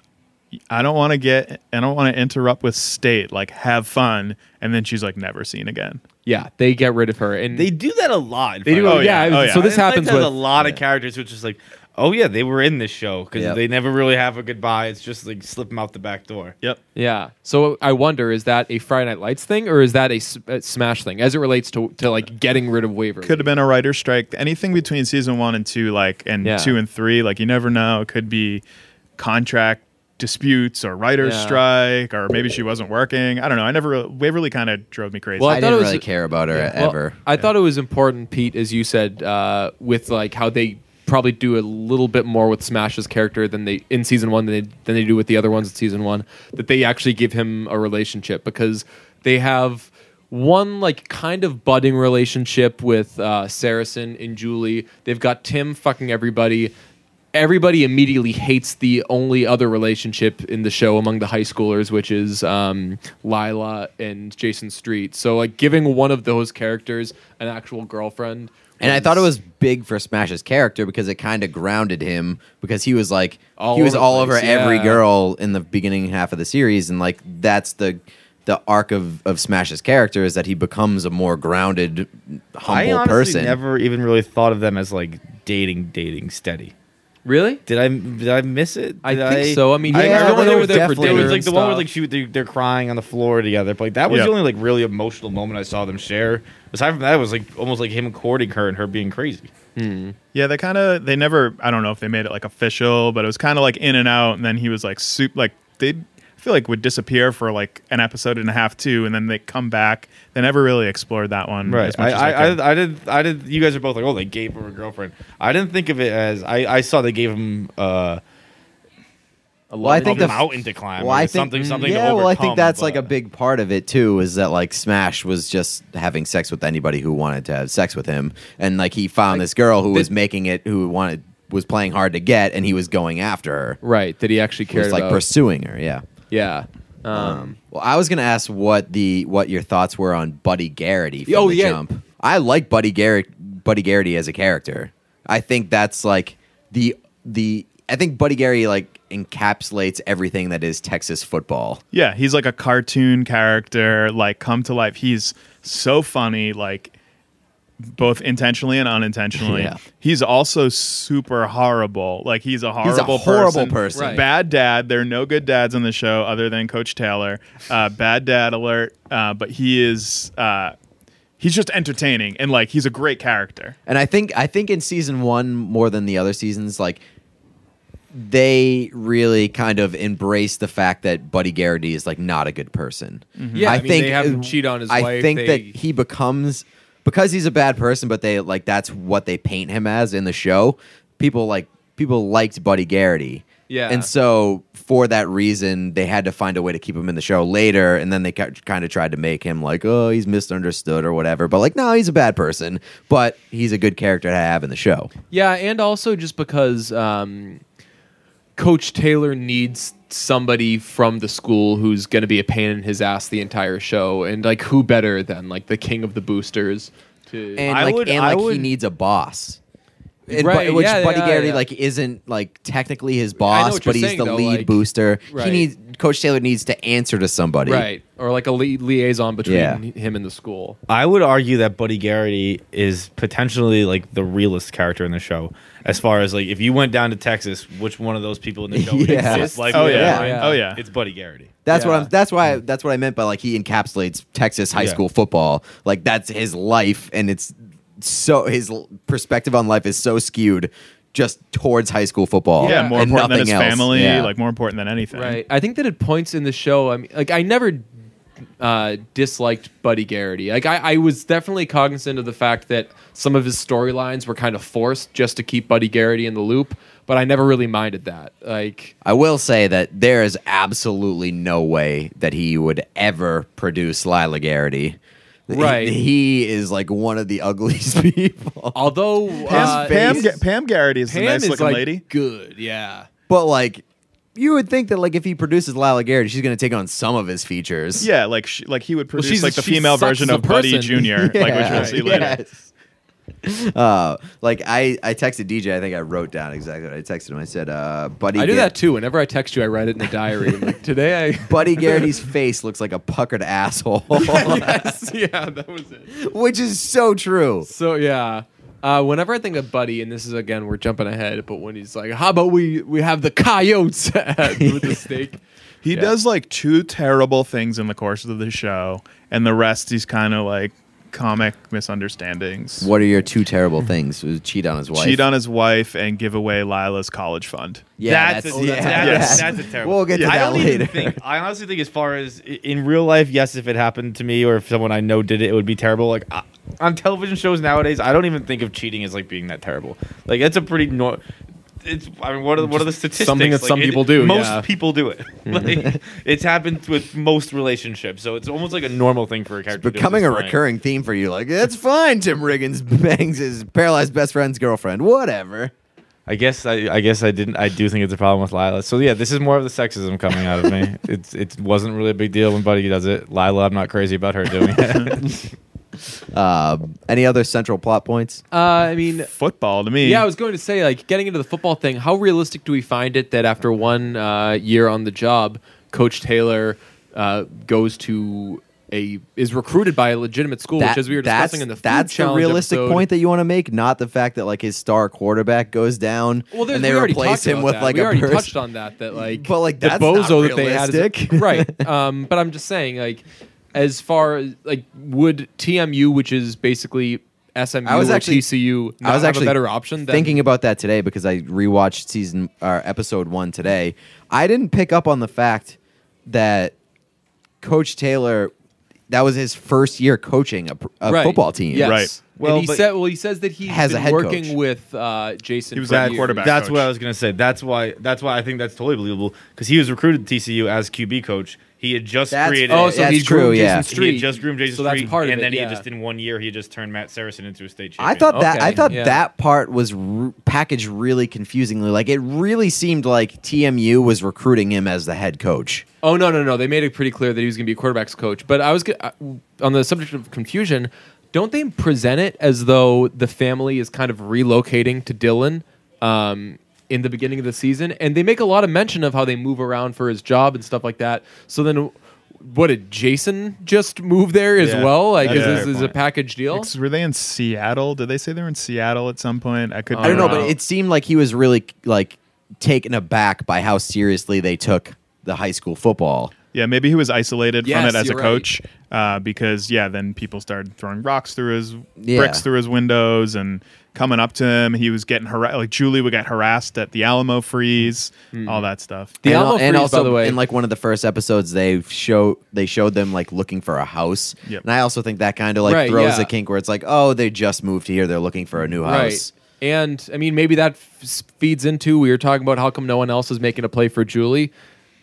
"I don't want to get. I don't want to interrupt with state. Like, have fun." And then she's like, "Never seen again." Yeah, they get rid of her, and They do that a lot. in They do. Final Oh, yeah. yeah. Oh, yeah. So this I think happens there's with a lot of characters which is like, oh yeah, they were in this show because Yep. they never really have a goodbye. It's just like slip them out the back door. Yep. yeah. So I wonder, is that a Friday Night Lights thing, or is that a, S- a Smash thing, as it relates to to like getting rid of Waverly? Could have been a writer's strike. Anything between season one and two, like, and Yeah. two and three, like, you never know. It could be contract disputes or writer's Yeah. strike, or maybe she wasn't working. I don't know. I never. Waverly kind of drove me crazy. Well, I, I thought didn't it was- really care about her Well, ever. I thought it was important, Pete, as you said, uh, with like how they probably do a little bit more with Smash's character than they in season one than they, than they do with the other ones in season one. That they actually give him a relationship because they have one like kind of budding relationship with uh, Saracen and Julie. They've got Tim fucking everybody. Everybody immediately hates the only other relationship in the show among the high schoolers, which is um, Lyla and Jason Street. So, like, giving one of those characters an actual girlfriend. And I thought it was big for Smash's character because it kind of grounded him because he was like All he was over the all over place, every yeah. girl in the beginning half of the series and like that's the the arc of, of Smash's character is that he becomes a more grounded humble I honestly person. never even really thought of them as like dating, dating steady. Really? Did I did I miss it? I Did think so. I mean, I he- remember when they they were were there for definitely- It dinner was like and the one where stuff. like she they, they're crying on the floor together. But like that was Yeah. the only like really emotional moment I saw them share. Aside from that, it was like almost like him courting her and her being crazy. Hmm. Yeah, they kind of they never. I don't know if they made it like official, but it was kind of like in and out. And then he was like soup. Like they I feel like would disappear for like an episode and a half too, and then they come back. They never really explored that one. Right. As I, much as I. I, I did. I did. You guys are both like, oh, they gave her a girlfriend. I didn't think of it as. I, I saw they gave him uh, A Well, I think the- mountain to climb. well, or I think something. Something. Yeah, to well, I think overcome, that's like a big part of it too. Is that like Smash was just having sex with anybody who wanted to have sex with him, and like he found this girl who was making it, who wanted was playing hard to get, and he was going after her. right that he actually He cared was like about. pursuing her. Yeah. Yeah. Um, Well, I was gonna ask what the what your thoughts were on Buddy Garrity from Oh, the yeah. jump. I like Buddy Garrett Buddy Garrity as a character. I think that's like the the I think Buddy Garrity like encapsulates everything that is Texas football. Yeah, he's like a cartoon character, like come to life. He's so funny, like both intentionally and unintentionally. Yeah. He's also super horrible. Like he's a horrible, horrible person. Right. Bad dad. There are no good dads on the show other than Coach Taylor. Uh, bad dad alert. Uh, but he is. Uh, he's just entertaining and like he's a great character. And I think I think in season one more than the other seasons, like they really kind of embrace the fact that Buddy Garrity is like not a good person. Yeah, I mean, they have him cheat on his I wife, I think they- that he becomes because he's a bad person, but they like that's what they paint him as in the show. People like people liked Buddy Garrity. Yeah. And so for that reason, they had to find a way to keep him in the show later, and then they kind of tried to make him like, oh, he's misunderstood or whatever. But like, no, he's a bad person, but he's a good character to have in the show. Yeah, and also just because um, Coach Taylor needs somebody from the school who's going to be a pain in his ass the entire show, and like who better than like the king of the boosters to and I like would- and I like he would- needs a boss. And Right, Bu- which yeah, Buddy yeah, Garrity yeah. like isn't like technically his boss, what but you're he's saying, the though, lead like- booster. He Right. needs Coach Taylor needs to answer to somebody. right or like a li- liaison between Yeah. him and the school. I would argue that Buddy Garrity is potentially like the realest character in the show. As far as like, if you went down to Texas, which one of those people in the show would Yeah. exist? Like, Oh in yeah. Yeah. Oh yeah. it's Buddy Garrity. That's what I'm. That's why. That's what I meant by like he encapsulates Texas high Yeah. school football. Like that's his life, and it's so his perspective on life is so skewed just towards high school football. yeah, more and important than his else. family, Yeah. like more important than anything. Right. I think that at points in the show, I mean, like I never uh, disliked Buddy Garrity. Like I, I was definitely cognizant of the fact that some of his storylines were kind of forced just to keep Buddy Garrity in the loop, but I never really minded that. Like I will say that there is absolutely no way that he would ever produce Lyla Garrity. Right. He, is like one of the ugliest [laughs] people. although Pam, uh, Pam, his- Pam Garrity is Pam a nice is looking like lady. good, yeah. But like, you would think that like if he produces Lyla Garrity, she's going to take on some of his features. Yeah, like she, like he would produce she's- like the she female sucks version as a of Buddy person. Junior, [laughs] like which we'll see later. Yes. Uh, like I, I texted DJ. I think I wrote down exactly what I texted him. I said, uh, "Buddy, I do Gar- that too. Whenever I text you, I write it in a diary. I'm like, today I. [laughs] Buddy Garrity's [laughs] face looks like a puckered asshole, yes, yeah, that was it. which is so true. So yeah, uh, whenever I think of Buddy, and this is again we're jumping ahead, but when he's like, "How about we we have the coyotes [laughs] [laughs] with the steak?" He Yeah. does like two terrible things in the course of the show, and the rest he's kind of like comic misunderstandings. What are your two terrible things? Was cheat on his wife. Cheat on his wife and give away Lyla's college fund. Yeah, that's, that's, a, yeah, that's, yes. that's a terrible. We'll get to I that don't later. Even think, I honestly think, as far as in real life, yes, if it happened to me or if someone I know did it, it would be terrible. Like I, on television shows nowadays, I don't even think of cheating as like being that terrible. Like that's a pretty nor. It's. I mean, what are what are the statistics? something that Like, some it- people do, Most yeah. people do it. [laughs] Mm-hmm. like it's happened with most relationships, so it's almost like a normal thing for a character. to do. becoming a It's recurring theme for you. Like, it's fine. Tim Riggins [laughs] bangs his paralyzed best friend's girlfriend. Whatever. I guess I, I guess I didn't. I do think it's a problem with Lyla. So yeah, this is more of the sexism coming out of me. [laughs] It's it wasn't really a big deal when Buddy does it. Lyla, I'm not crazy about her doing it. Uh, any other central plot points? Uh, I mean, Football to me. yeah, I was going to say like getting into the football thing. How realistic do we find it that after one uh, year on the job, Coach Taylor uh, goes to a is recruited by a legitimate school, which as we were discussing in the food that's the realistic episode- point that you want to make, not the fact that like his star quarterback goes down Well, and they we replace him with that. like we a already person. touched on that. That like, But, like, the that's not bozo that they had, is- right? [laughs] Um, but I'm just saying, like, as far as like, would TMU, which is basically SMU I was or actually- TCU, not I was have actually a better option? Than, Thinking about that today because I rewatched season or episode one today. I didn't pick up on the fact that Coach Taylor that was his first year coaching a, a Right. football team. Yes. Right. Well, and he but- said, well, he says that he's Has a been head working coach. with uh, Jason. He was for at years. quarterback. That's coach. what I was gonna say. That's why. That's why I think that's totally believable because he was recruited to TCU as QB coach. He had just That's- created. Oh, so That's he true, groomed yeah. Jason Street. he had just groomed Jason so that's Street, part of and it, then he yeah. had just in one year he just turned Matt Saracen into a state champion. I thought that Okay, I thought yeah. that part was r- packaged really confusingly. Like it really seemed like TMU was recruiting him as the head coach. Oh no, no, no! They made it pretty clear that he was going to be a quarterbacks coach. But I was go- uh, on the subject of confusion. Don't they present it as though the family is kind of relocating to Dillon um, in the beginning of the season? And they make a lot of mention of how they move around for his job and stuff like that. So then, what did Jason just move there as Yeah, well? Like, that's is a this fair is a point. package deal? Because Were they in Seattle? Did they say they were in Seattle at some point? I could. I don't know, but it seemed like he was really like taken aback by how seriously they took the high school football. Yeah, maybe he was isolated Yes, from it as a you're right. coach uh, because yeah, then people started throwing rocks through his Yeah. bricks through his windows and coming up to him. He was getting harassed. Like Julie would get harassed at the Alamo freeze, all that stuff. The and, Alamo and Freeze, also by the way- in like one of the first episodes, they show they showed them like looking for a house, Yep. and I also think that kind of like Right, throws yeah. a kink where it's like, oh, they just moved here, they're looking for a new house. Right. And I mean, maybe that f- feeds into we were talking about how come no one else is making a play for Julie.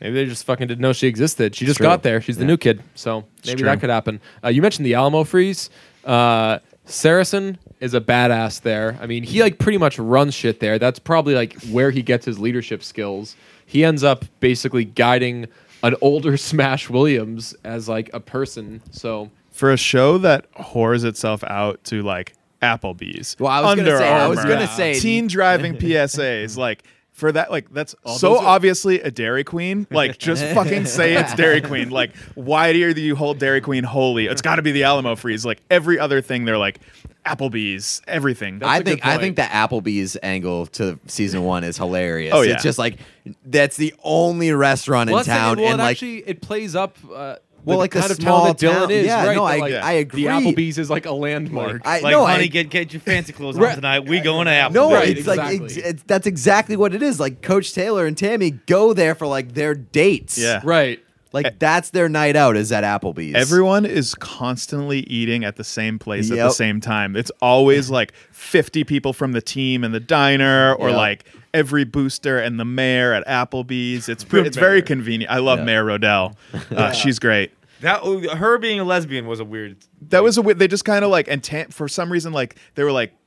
Maybe they just fucking didn't know she existed. She just true. got there. She's the Yeah. new kid, so maybe true. that could happen. Uh, you mentioned the Alamo freeze. Uh, Saracen is a badass there. I mean, he like pretty much runs shit there. That's probably like where he gets his leadership skills. He ends up basically guiding an older [laughs] Smash Williams as like a person. So For a show that whores itself out to like Applebee's, Well, I was gonna Under say- I was Armour, gonna say- teen driving [laughs] PSAs, like. For that, like that's so are- obviously a Dairy Queen. Like, just [laughs] fucking say it's Dairy Queen. Like, why do you hold Dairy Queen holy? It's got to be the Alamo Freeze. Like every other thing, they're like Applebee's, everything. That's I a think good I point. think the Applebee's angle to season one is hilarious. Oh, yeah. It's just like that's the only restaurant well, in that's the- town, well, and it like actually it plays up. Uh, Well, the like the kind of small town that Dillon town- is. yeah, right, no, I- like, I agree. The Applebee's is like a landmark. I like, no, honey, I, get get your fancy clothes Right. on tonight. We going to Apple. no, Right, it's like it's, it's, that's exactly what it is. Like Coach Taylor and Tammy go there for like their dates. Yeah. right. like eh. that's their night out is at Applebee's. Everyone is constantly eating at the same place at the same time. It's always like 50 people from the team in the diner or Yep. like every booster and the mayor at Applebee's. It's pre- it's very convenient. I love Yeah. Mayor Rodell. [laughs] Uh, she's great. That her being a lesbian was a weird. That was a wi- they just kind of like and ta- for some reason like they were like I think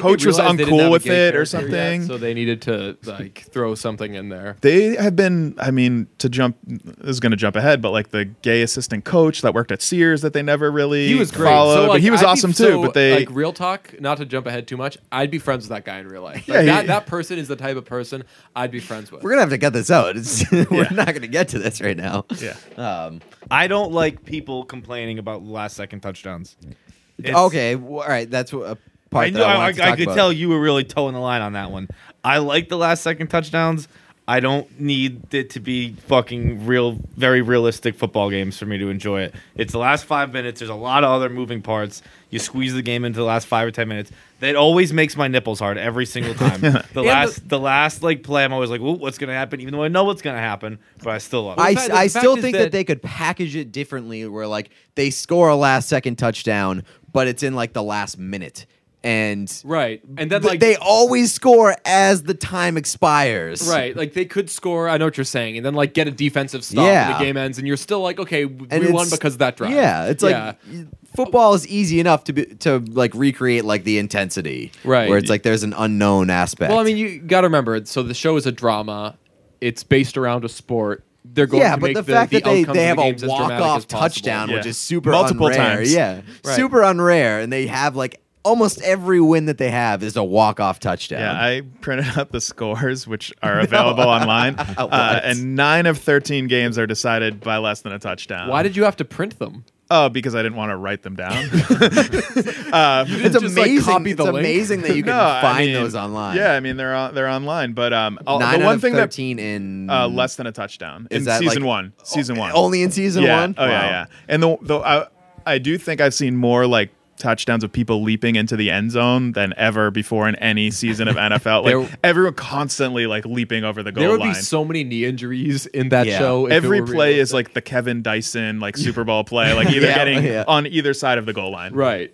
Coach was realized they didn't uncool with it or character yet, something. so they needed to like throw something in there. they have been I mean to jump this is going to jump ahead but like the gay assistant coach that worked at Sears that they never really He was great. followed so, like, but he was I'd be- awesome so, too but they like real talk. Not to jump ahead too much, I'd be friends with that guy in real life. Yeah, Like, he- that that person is the type of person I'd be friends with. We're gonna have to cut this out. It's, [laughs] we're Yeah. not gonna get to this right now. yeah Um, I don't like people complaining about last second touchdowns. It's- okay, well, all right. That's what- a part I, that knew, I, I, wanted to I could about. tell you were really toeing the line on that one. I like the last second touchdowns. I don't need it to be fucking real, very realistic football games for me to enjoy it. It's the last five minutes. There's a lot of other moving parts. You squeeze the game into the last five or ten minutes. That always makes my nipples hard every single time. [laughs] the last, the last like play, I'm always like, what's gonna happen?" Even though I know what's gonna happen, but I still love it. I, the fact- I still think that, that- they could package it differently where like they score a last second touchdown, but it's in like the last minute. And right, and then th- like they always score as the time expires. Right, like they could score. I know what you're saying, and then like get a defensive stop, Yeah. and the game ends, and you're still like, okay, w- And we won because of that drive. Yeah, it's like Yeah. y- football is easy enough to be, to like recreate like the intensity. Right. Where it's like there's an unknown aspect. Well, I mean, you got to remember. So the show is a drama. It's based around a sport. They're going yeah, to but make the, the, fact the that they, they have the a walk off touchdown, Yeah. which is super Multiple unrare. times. Yeah, Right. super unrare, and they have like almost every win that they have is a walk off touchdown. Yeah, I printed out the scores, which [laughs] are available online, [laughs] uh, and nine of thirteen games are decided by less than a touchdown. Why did you have to print them? Oh, because I didn't want to write them down. [laughs] uh, it's just, like, amazing. copy the it's link? amazing that you can no, I find mean, those online. Yeah, I mean they're on, they're online, but um, nine the out one of thing that thirteen in uh, less than a touchdown Is in that, season like- one. Season one. only in season yeah. one. Oh yeah, yeah. And the the I, I do think I've seen more like touchdowns of people leaping into the end zone than ever before in any season of NFL. [laughs] Like There- everyone constantly like leaping over the goal line. There would line. be so many knee injuries in that Yeah. show. Every were play is like the Kevin Dyson like Super Bowl play, [laughs] like either Yeah, getting yeah. on either side of the goal line. right.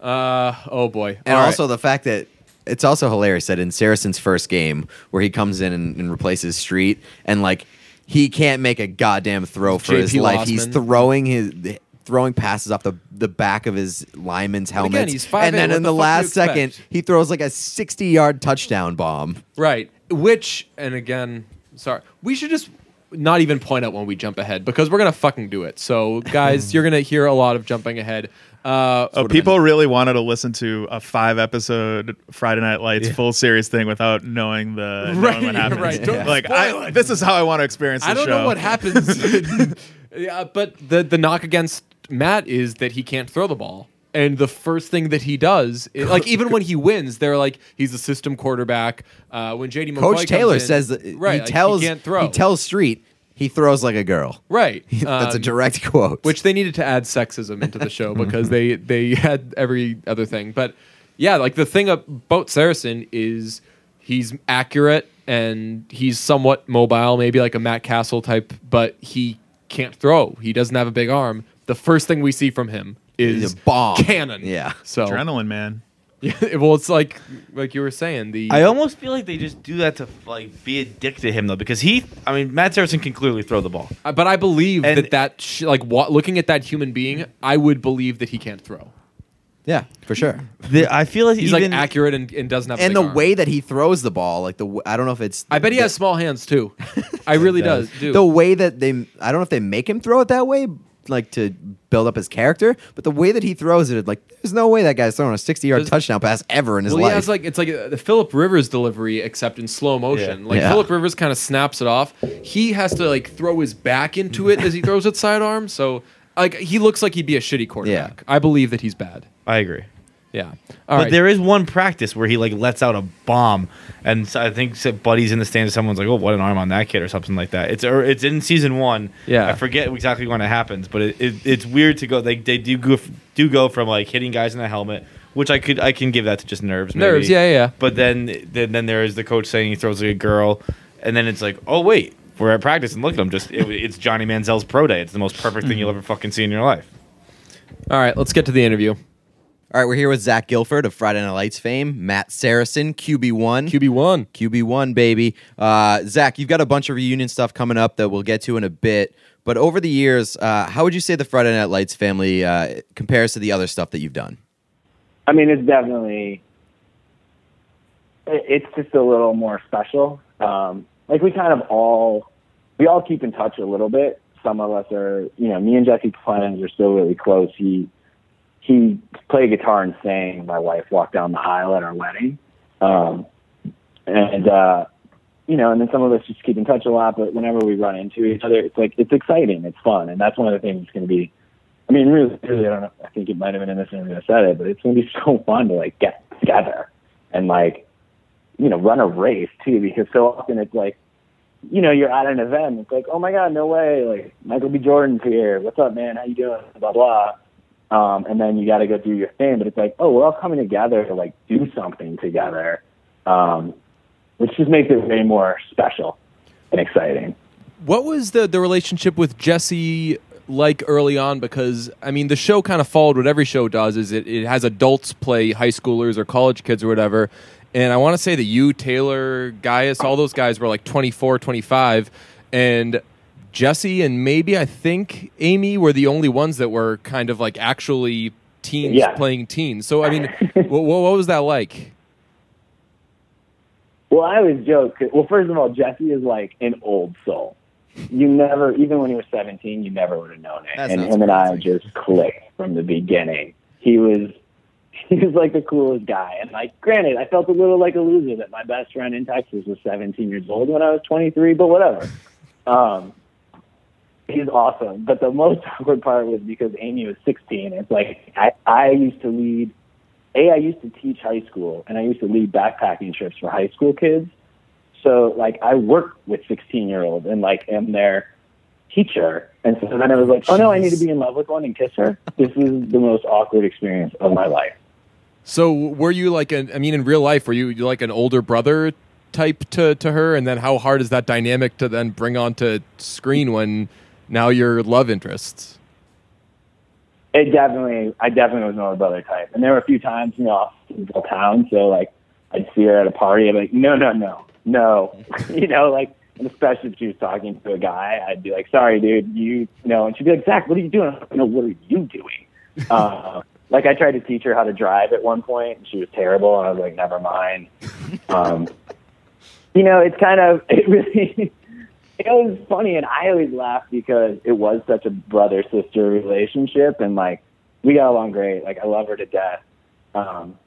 Uh, oh boy. And All right. also the fact that it's also hilarious that in Saracen's first game, where he comes in and, and replaces Street, and like he can't make a goddamn throw for JP his life. He's throwing his throwing passes off the the back of his lineman's helmet. he's 5'8", and then what in the the, fuck do you last second, he throws like a sixty yard touchdown bomb. Right. Which, and again, sorry, we should just not even point out when we jump ahead because we're gonna fucking do it. So, [laughs] guys, you're gonna hear a lot of jumping ahead. Uh, Oh, people really wanted to listen to a five episode Friday Night Lights full series thing without knowing the knowing Right, what happens. right. Don't Like I, this is how I want to experience the I don't show. know what happens. [laughs] [laughs] yeah, but the the knock against Matt is that he can't throw the ball. And the first thing that he does, is, like [laughs] even when he wins, they're like he's a system quarterback. Uh, when JD McCoy Coach comes Taylor in- says that right, he like, tells he can't throw. he tells Street he throws like a girl. [laughs] right. [laughs] That's a Um, direct quote. which they needed to add sexism into the show because they they had every other thing. But yeah, like the thing about Saracen is he's accurate and he's somewhat mobile, maybe like a Matt Cassel type, but he can't throw. He doesn't have a big arm. The first thing we see from him is a bomb. cannon. Yeah. So Adrenaline, man. yeah, [laughs] well, it's like like you were saying the I almost feel like they just do that to like be a dick to him though, because he, I mean, Matt Saracen can clearly throw the ball. Uh, but I believe And- that that sh- like wa- looking at that human being, I would believe that he can't throw. yeah, for sure. The, I feel like He's even, like accurate and, and doesn't have a And the arm. way that he throws the ball, like the w- I don't know if it's I bet he the- has small hands too. [laughs] I really does. Do. the way that they I don't know if they make him throw it that way like to build up his character but the way that he throws it like there's no way that guy's throwing a 60 yard touchdown pass ever in his well, life yeah, it's like it's like uh, the Philip Rivers delivery, except in slow motion. Yeah. Like Yeah. Philip Rivers kind of snaps it off. He has to like throw his back into it as he throws it sidearm. So like he looks like he'd be a shitty quarterback. I believe that he's bad. I agree. Yeah. All but right. there is one practice where he like lets out a bomb, and so I think so Buddy's in the stands. Someone's like, "Oh, what an arm on that kid," or something like that. It's or it's in season one. Yeah. I forget exactly when it happens, but it, it, it's weird to go. They they do go do go from like hitting guys in the helmet, which I could I can give that to just nerves. Maybe. Nerves, yeah, yeah. But then then then there is the coach saying he throws like a girl, and then it's like, oh wait, we're at practice and look at him. Just it, it's Johnny Manziel's pro day. It's the most perfect thing you'll mm-hmm. ever fucking see in your life. All right. Let's get to the interview. All right we're here with zach gilford of friday night lights fame matt saracen qb1 QB one. qb1 baby uh, zach you've got a bunch of reunion stuff coming up that we'll get to in a bit but over the years uh, how would you say the friday night lights family uh, compares to the other stuff that you've done I mean, it's definitely, it's just a little more special. Um, like we kind of all we all keep in touch a little bit. Some of us are, you know, me and Jesse Plemons are still really close. He he played guitar and sang. My wife walked down the aisle at our wedding, um, and uh, you know, and then some of us just keep in touch a lot. But whenever we run into each other, it's like it's exciting, it's fun, and that's one of the things that's going to be I mean, really, really, I don't know. I think it might have been in this interview I said it, but it's going to be [laughs] so fun to like get together and like, you know, run a race too, because so often it's like, you know, you're at an event, it's like, oh my god, no way, like Michael B. Jordan's here. What's up, man? How you doing? Blah blah. Um, and then you got to go do your thing, but it's like, oh, we're all coming together to like do something together, um, which just makes it way more special and exciting. What was the the relationship with Jesse like early on? Because I mean, the show kind of followed what every show does: is it, it has adults play high schoolers or college kids or whatever. And I want to say that you, Taylor, Gaius, all those guys were like 24, 25, and Jesse and maybe I think Aimee were the only ones that were kind of like actually teens Yeah. playing teens. So I mean, [laughs] what, what was that like? Well, I always joke. Well, first of all, Jesse is like an old soul. You never, even when he was 17, you never would have known it. That's and not him and I just clicked from the beginning. He was, [laughs] he was like the coolest guy. And like, granted, I felt a little like a loser that my best friend in Texas was 17 years old when I was 23, but whatever. Um, he's awesome. But the most [laughs] awkward part was because Aimee was 16. It's like I, I used to lead. A, I used to teach high school, and I used to lead backpacking trips for high school kids. So like I work with 16 year olds and like am their teacher. And so then I was like, oh no, I need to be in love with one and kiss her. This is the most awkward experience of my life. So were you like an? I mean, in real life, were you like an older brother type to to her? And then how hard is that dynamic to then bring onto screen when now you're love interests? it definitely, I definitely was an older brother type. And there were a few times, you know, in the town, so like I'd see her at a party, I'd be like, no, no, no, no, [laughs] you know, like, and especially if she was talking to a guy, I'd be like, sorry, dude, you know, and she'd be like, Zach, what are you doing? I'm like, no, what are you doing? [laughs] Uh, like I tried to teach her how to drive at one point, and she was terrible. And I was like, never mind. [laughs] Um, you know, it's kind of it really. It was funny, and I always laughed because it was such a brother sister relationship, and like we got along great. Like I love her to death. Um,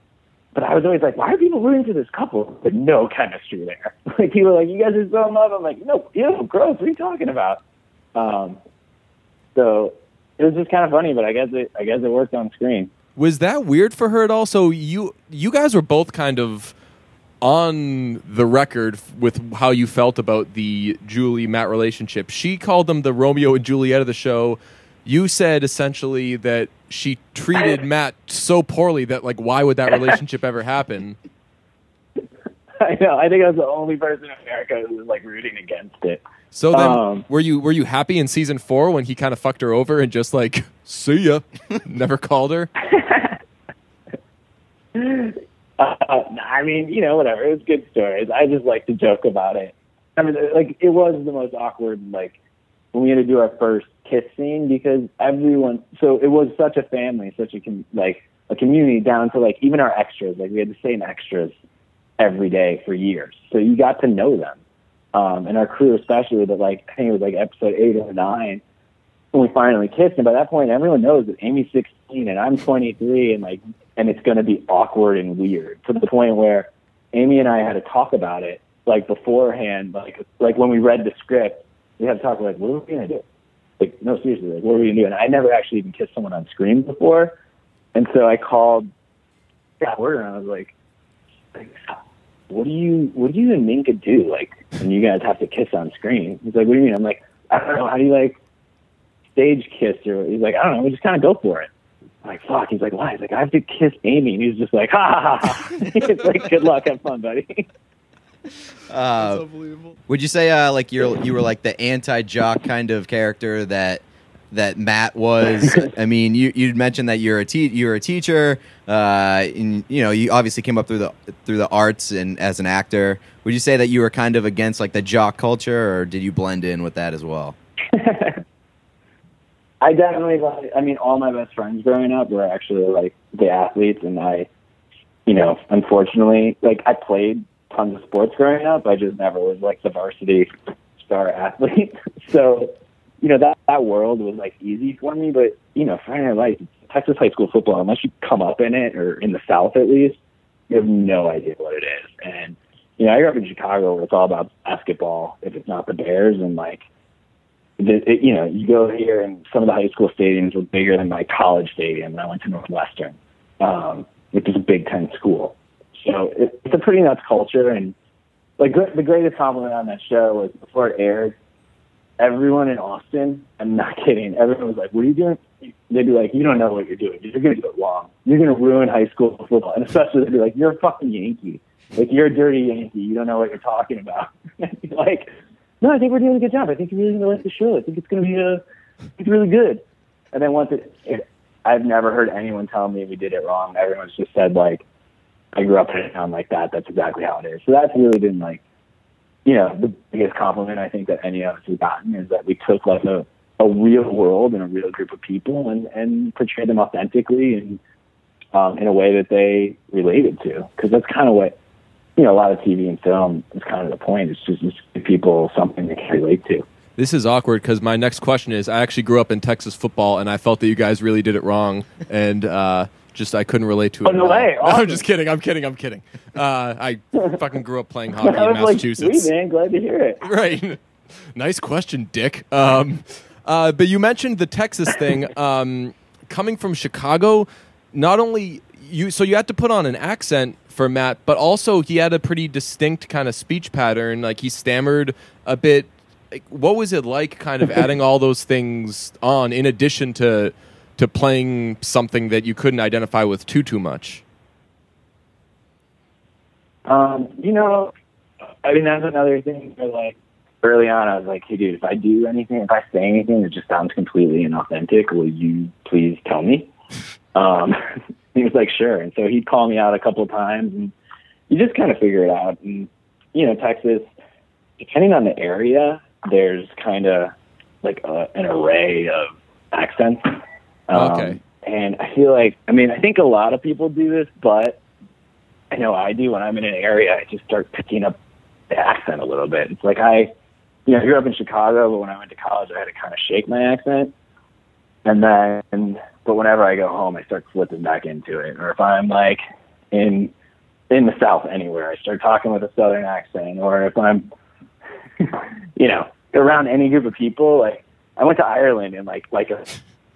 but I was always like, why are people rooting for this couple? But no chemistry there. [laughs] Like people are like, you guys are so in love. I'm like, no, ew, gross. What are you talking about? Um, so it was just kind of funny, but I guess it, I guess it worked on screen. Was that weird for her at all? So you you guys were both kind of on the record f- with how you felt about the Julie Matt relationship. She called them the Romeo and Juliet of the show. You said essentially that she treated Matt so poorly that like why would that relationship ever happen? [laughs] I know. I think I was the only person in America who was like rooting against it. So then Um, were you were you happy in season 4 when he kind of fucked her over and just like see ya [laughs] never called her? [laughs] Uh, I mean, you know, whatever. It was good stories. I just like to joke about it. I mean, like it was the most awkward, like when we had to do our first kiss scene because everyone. So it was such a family, such a com- like a community down to like even our extras. Like we had the same extras every day for years, so you got to know them. Um, and our crew especially, but like I think it was like episode eight or nine when we finally kissed. And by that point, everyone knows that Aimee's 16 and I'm 23, and like, and it's going to be awkward and weird to the point where Aimee and I had to talk about it like beforehand, like like when we read the script, we had to talk like, what are we going to do? Like, no, seriously, like, what are we going to do? And I never actually even kissed someone on screen before, and so I called Scott Porter and I was like, like what do you what do you and Minka do like when you guys have to kiss on screen? He's like, what do you mean? I'm like, I don't know. How do you like stage kiss or he's like, I don't know, we just kind of go for it. I'm like, fuck. He's like, why? He's like, I have to kiss Aimee. And he's just like, ha ha ha. It's [laughs] [laughs] like, good luck, have fun, buddy. [laughs] Uh, would you say uh, like you're you were like the anti jock kind of character that that Matt was? I mean, you you mentioned that you're a te- you're a teacher, uh, and you know you obviously came up through the through the arts and as an actor. Would you say that you were kind of against like the jock culture, or did you blend in with that as well? I definitely, like- I mean, all my best friends growing up were actually like the athletes, and I, you know, unfortunately, like I played tons of sports growing up. I just never was like the varsity star athlete. [laughs] so, you know, that that world was like easy for me. But you know, Friday Night Lights, Texas high school football, unless you come up in it or in the South at least, you have no idea what it is. And you know, I grew up in Chicago where it's all about basketball. If it's not the Bears, and like the, it, you know, you go here and some of the high school stadiums were bigger than my college stadium, and I went to Northwestern, um, which is a Big Ten school. So it, it's a pretty nuts culture, and like the greatest compliment on that show was before it aired, everyone in Austin, I'm not kidding, everyone was like, "What are you doing?" They'd be like, "You don't know what you're doing. You're to do it wrong. You're to ruin high school football." And especially they'd be like, "You're a fucking Yankee. Like you're a dirty Yankee. You don't know what you're talking about." [laughs] Like, no, I think we're doing a good job. I think you're really going to like the show. I think it's going to be a, it's really good. And then once it, it, I've never heard anyone tell me we did it wrong. Everyone's just said like, I grew up in a town like that. That's exactly how it is. So that's really been like, you know, the biggest compliment I think that any of us has gotten is that we took like a, a real world and a real group of people and, and portrayed them authentically and um, in a way that they related to. Because that's kind of what you know, a lot of TV and film is kind of the point. It's just, just give people something they can relate to. This is awkward because my next question is: I actually grew up in Texas football, and I felt that you guys really did it wrong, and uh, just I couldn't relate to it. Oh, no way. No, [laughs] I'm just kidding. I'm kidding. I'm kidding. Uh, I fucking grew up playing [laughs] hockey in like, Massachusetts. sweet man, glad to hear it. [laughs] right. nice question, Dick. Um, uh, but you mentioned the Texas thing. Um, coming from Chicago, not only you, so you had to put on an accent for Matt, but also he had a pretty distinct kind of speech pattern. Like he stammered a bit. Like, what was it like, kind of [laughs] adding all those things on in addition to to playing something that you couldn't identify with too too much? Um, you know, I mean, that's another thing where, like, early on, I was like, hey, dude, if I do anything, if I say anything that just sounds completely inauthentic, will you please tell me? [laughs] Um, he was like, sure. And so he'd call me out a couple of times and you just kind of figure it out. And, you know, Texas, depending on the area, there's kind of like a, an array of accents. Um, Okay. And I feel like, I mean, I think a lot of people do this, but I know I do when I'm in an area, I just start picking up the accent a little bit. It's like I, you know, I grew up in Chicago, but when I went to college, I had to kind of shake my accent. And then, but whenever I go home, I start slipping back into it. Or if I'm like in in the South anywhere, I start talking with a Southern accent. Or if I'm, [laughs] you know, around any group of people, like I went to Ireland and like like a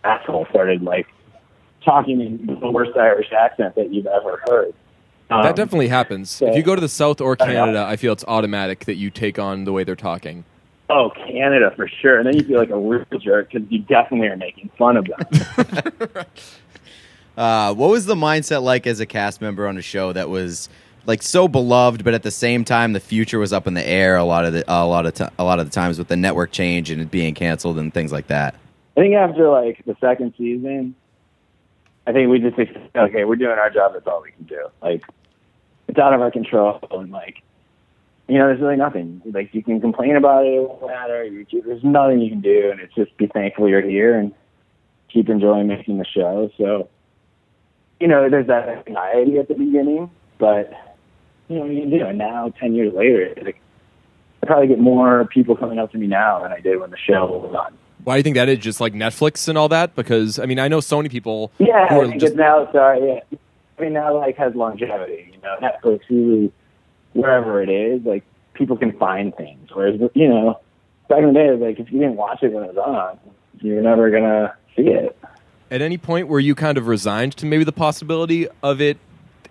asshole started like talking in the worst Irish accent that you've ever heard. Um, that definitely happens. so- if you go to the South or I. Canada, I feel it's automatic that you take on the way they're talking. Oh, Canada for sure. And then you feel like a real jerk because you definitely are making fun of them. [laughs] Uh, what was the mindset like as a cast member on a show that was like so beloved, but at the same time the future was up in the air a lot of the a lot of ti a lot of the times with the network change and it being canceled and things like that. I think after like the second season, I think we just okay, we're doing our job. That's all we can do. Like it's out of our control, and like you know, there's really nothing. Like you can complain about it, it won't matter. There's nothing you can do, and it's just be thankful you're here and keep enjoying making the show. So you know, there's that anxiety at the beginning, but you know, you can do it now. Ten years later, like, I probably get more people coming up to me now than I did when the show was on. Why do you think that is? Just like Netflix and all that? Because I mean, I know so many people Yeah, who are just now. Sorry, yeah. I mean, now like has longevity. You know, Netflix, Hulu, wherever it is, like people can find things. Whereas you know, back in the day, like if you didn't watch it when it was on, you're never gonna see it. at any point where you kind of resigned to maybe the possibility of it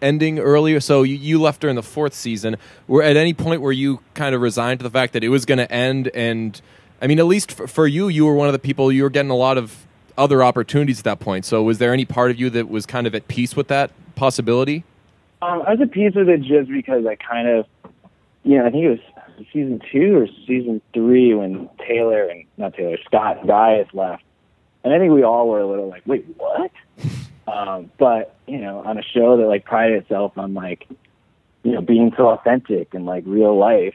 ending earlier. So you, you left during the fourth season. Were at any point where you kind of resigned to the fact that it was going to end? And I mean, at least for you, you were one of the people you were getting a lot of other opportunities at that point. So was there any part of you that was kind of at peace with that possibility? Um, I was at peace with it just because I kind of, you know, I think it was season two or season three when Taylor and not Taylor Scott Gaius left, and I think we all were a little like, wait, what? [laughs] Um, but you know, on a show that like prided itself on like, you know, being so authentic and like real life,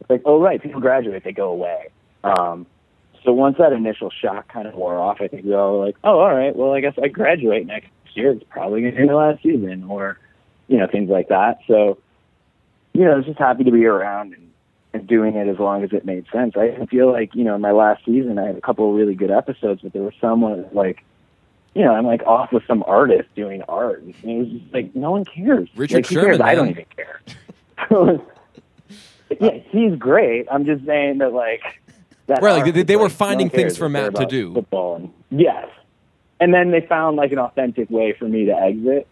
it's like, oh right, people graduate, they go away. Um, so once that initial shock kind of wore off, I think we all were like, oh, all right, well, I guess I graduate next year. It's probably going to be the last season, or you know, things like that. So, you know, I was just happy to be around and, and doing it as long as it made sense. I feel like, you know, in my last season, I had a couple of really good episodes, but there was some where, like, you know, I'm like off with some artist doing art. And it was just like, no one cares. Richard like, Sherman, cares? I don't even care. So, [laughs] yeah, he's great. I'm just saying that, like, that Right, like, they- they were like, no finding cares. things for Matt to do. Football and yes, and then they found like an authentic way for me to exit.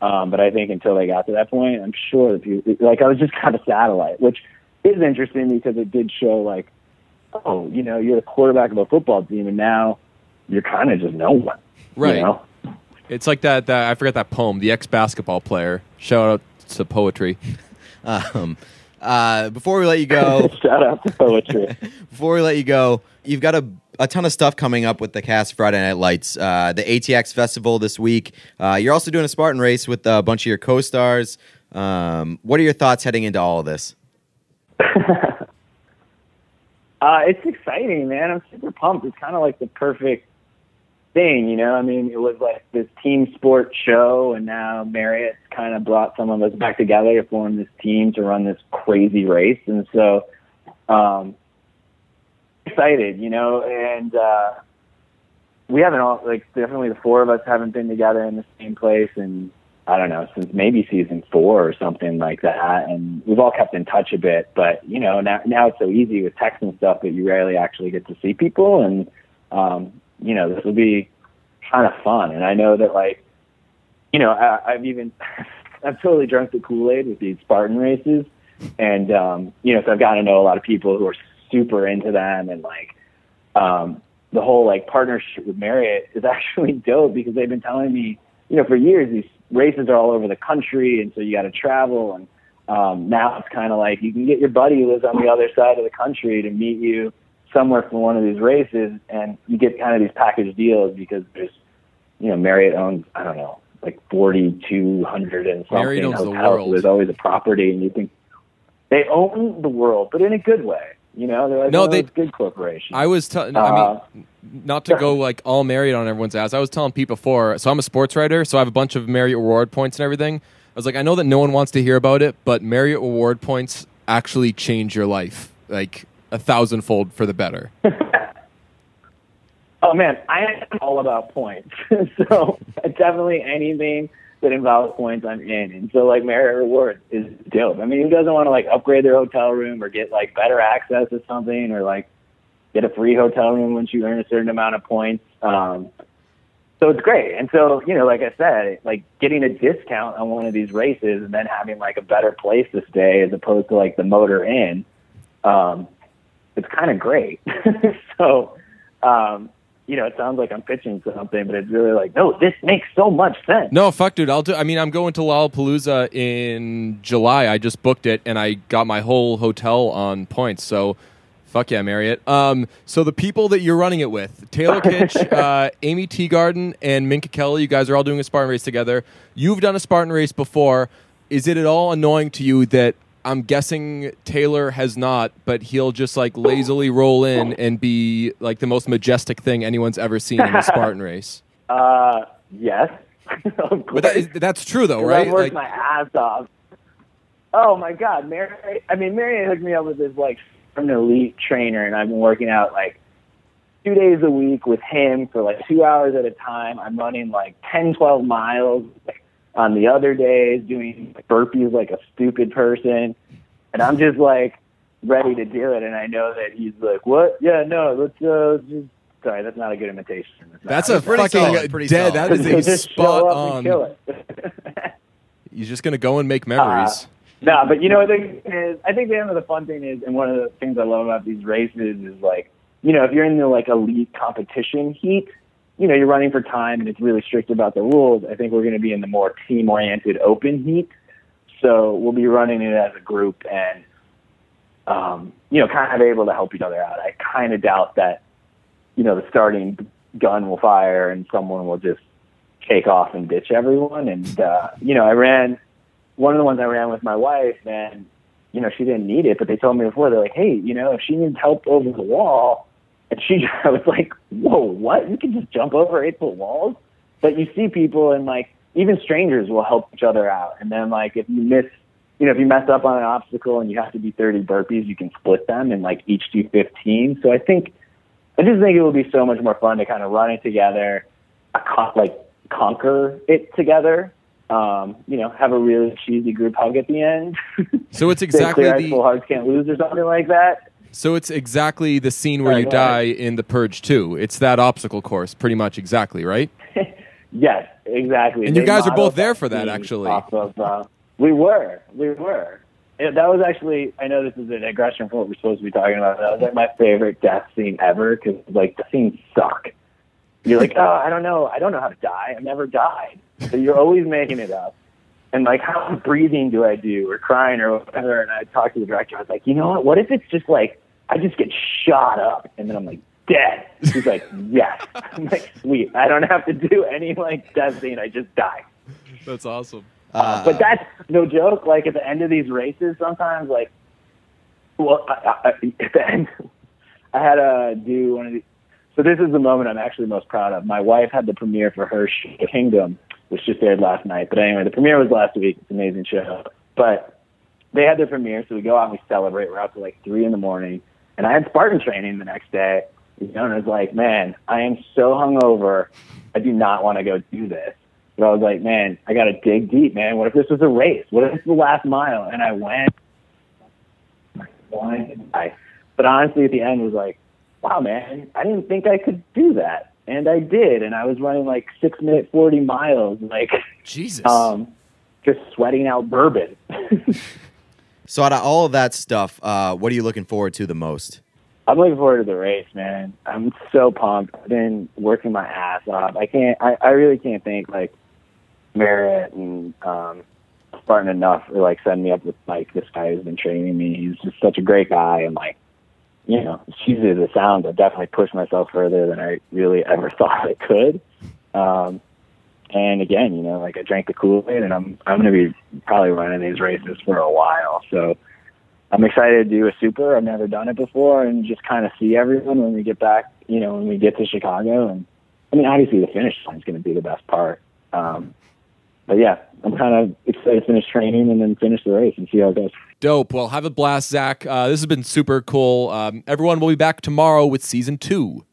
Um, but I think until they got to that point, I'm sure that people, like I was just [laughs] kind of satellite, which is interesting because it did show like, oh, you know, you're the quarterback of a football team, and now you're kind of just no one. Right. You know? It's like that. that I forgot that poem. The ex basketball player. Shout out to poetry. [laughs] Um, uh, before we let you go, [laughs] Shout out to poetry. before we let you go, you've got a, a ton of stuff coming up with the cast Friday Night Lights. Uh, the ATX Festival this week. Uh, you're also doing a Spartan race with a bunch of your co-stars. Um, what are your thoughts heading into all of this? [laughs] Uh, it's exciting, man. I'm super pumped. It's kind of like the perfect thing, you know. I mean, it was like this team sport show, and now Marriott's kind of brought some of us back together to form this team to run this crazy race, and so um, excited, you know. And uh, we haven't all like definitely the four of us haven't been together in the same place, and I don't know, since maybe season four or something like that. And we've all kept in touch a bit, but you know, now now it's so easy with text and stuff that you rarely actually get to see people. And um, you know, this will be kind of fun. And I know that like, you know, I, I've even [laughs] I've totally drunk the Kool Aid with these Spartan races, and um, you know, so I've gotten to know a lot of people who are super into them, and like, um, the whole like partnership with Marriott is [laughs] actually dope because they've been telling me, you know, for years these races are all over the country, and so you got to travel. And Um, now it's kind of like you can get your buddy who lives on the other side of the country to meet you somewhere for one of these races, and you get kind of these package deals because there's, you know, Marriott owns I don't know like forty two hundred and something Marriott owns the hotels. world. There's always a property, and you think they own the world, but in a good way. You know, they're like No, one they- those good corporations. I was telling. I Uh, mean, not to go like all Marriott on everyone's ass. I was telling Pete before. So I'm a sports writer, so I have a bunch of Marriott reward points and everything. I was like, I know that no one wants to hear about it, but Marriott reward points actually change your life like a thousandfold for the better. [laughs] Oh man, I am all about points. [laughs] so definitely anything that involves points, I'm in. And so like Marriott Rewards is dope. I mean, who doesn't want to like upgrade their hotel room or get like better access to something or like get a free hotel room once you earn a certain amount of points? Um, so it's great. And so you know, like I said, like getting a discount on one of these races and then having like a better place to stay as opposed to like the Motor Inn. Um, it's kind of great. [laughs] so, um, you know, it sounds like I'm pitching something, but it's really like, no, this makes so much sense. No, fuck, dude. I'll do. I mean, I'm going to Lollapalooza in July. I just booked it, and I got my whole hotel on points. So, fuck yeah, Marriott. Um, so the people that you're running it with, Taylor [laughs] Kitsch, uh, Aimee Teegarden, and Minka Kelly, you guys are all doing a Spartan race together. You've done a Spartan race before. Is it at all annoying to you that I'm guessing Taylor has not, but he'll just like lazily roll in and be like the most majestic thing anyone's ever seen in a [laughs] Spartan race? Uh, yes. [laughs] of But that course. that's true though, right? I've worked Like- my ass off. Oh my God, Mary! I mean, Marriott hooked me up with this like an elite trainer, and I've been working out like two days a week with him for like two hours at a time. I'm running like 10, 12 miles like, on the other days, doing burpees like a stupid person, and I'm just like ready to do it. And I know that he's like, "What? Yeah, no, let's uh, just." Sorry, that's not a good imitation. It's not. That's a Pretty fucking solid, pretty dead. solid. That is [laughs] a just spot show up on. and kill it. [laughs] You're just gonna go and make memories. No, but you know what the thing is? I think the end of the fun thing is, and one of the things I love about these races is like, you know, if you're in the like elite competition heat, you know, you're running for time and it's really strict about the rules. I think we're going to be in the more team-oriented open heat, so we'll be running it as a group and, um, you know, kind of able to help each other out. I kind of doubt that, you know, the starting gun will fire and someone will just take off and ditch everyone. And uh, you know, I ran one of the ones I ran with my wife, and you know, she didn't need it, but they told me before they're like, hey, you know, if she needs help over the wall, and she, [laughs] I was like, whoa, what? You can just jump over eight foot walls? But you see people, and like even strangers will help each other out, and then like if you miss. You know, if you mess up on an obstacle and you have to do 30 burpees, you can split them and like each do 15. So I think I just think it would be so much more fun to kind of run it together, like conquer it together. Um, you know, have a really cheesy group hug at the end. [laughs] So it's exactly the full hearts can't lose or something like that. So it's exactly the scene where you die in the Purge 2. It's that obstacle course, pretty much exactly, right? [laughs] Yes, exactly. And you guys are both there for that, actually. Of, uh, we were, we were. Yeah, that was actually. I know this is a digression from what we're supposed to be talking about. That was like my favorite death scene ever because like the scenes suck. You're like, oh, I don't know, I don't know how to die. I've never died. So you're always making it up. And like, how much breathing do I do, or crying, or whatever? And I talked to the director. I was like, you know what? What if it's just like I just get shot up, and then I'm like dead? He's like, yes. [laughs] I'm like, sweet. I don't have to do any like death scene. I just die. That's awesome. Uh, but that's no joke. Like at the end of these races, sometimes like, well, I, I, at the end, [laughs] I had to do one of these. So this is the moment I'm actually most proud of. My wife had the premiere for her show, Kingdom, which just aired last night. But anyway, the premiere was last week. It's an amazing show. But they had their premiere, so we go out and we celebrate. We're out till like three in the morning, and I had Spartan training the next day. You know, and I was like, man, I am so hungover. I do not want to go do this. But I was like, man, I got to dig deep, man. What if this was a race? What if it's the last mile? And I went. I? But honestly, at the end, was like, wow, man, I didn't think I could do that, and I did. And I was running like six minute forty miles, like Jesus. um, just sweating out bourbon. [laughs] so out of all of that stuff, uh, what are you looking forward to the most? I'm looking forward to the race, man. I'm so pumped. I've been working my ass off. I can't. I, I really can't thank like Marriott and um, Spartan enough or like send me up with like this guy who's been training me. He's just such a great guy and like you know, cheesy as it sounds, I definitely pushed myself further than I really ever [laughs] thought I could. Um, and again, you know, like I drank the Kool Aid, and I'm I'm going to be probably running these races for a while. So I'm excited to do a super. I've never done it before, and just kind of see everyone when we get back. You know, when we get to Chicago, and I mean, obviously the finish line is going to be the best part. Um, but yeah, I'm kind of excited to finish training and then finish the race and see how it goes. Dope. Well, have a blast, Zach. Uh, this has been super cool. Um, everyone will be back tomorrow with season two.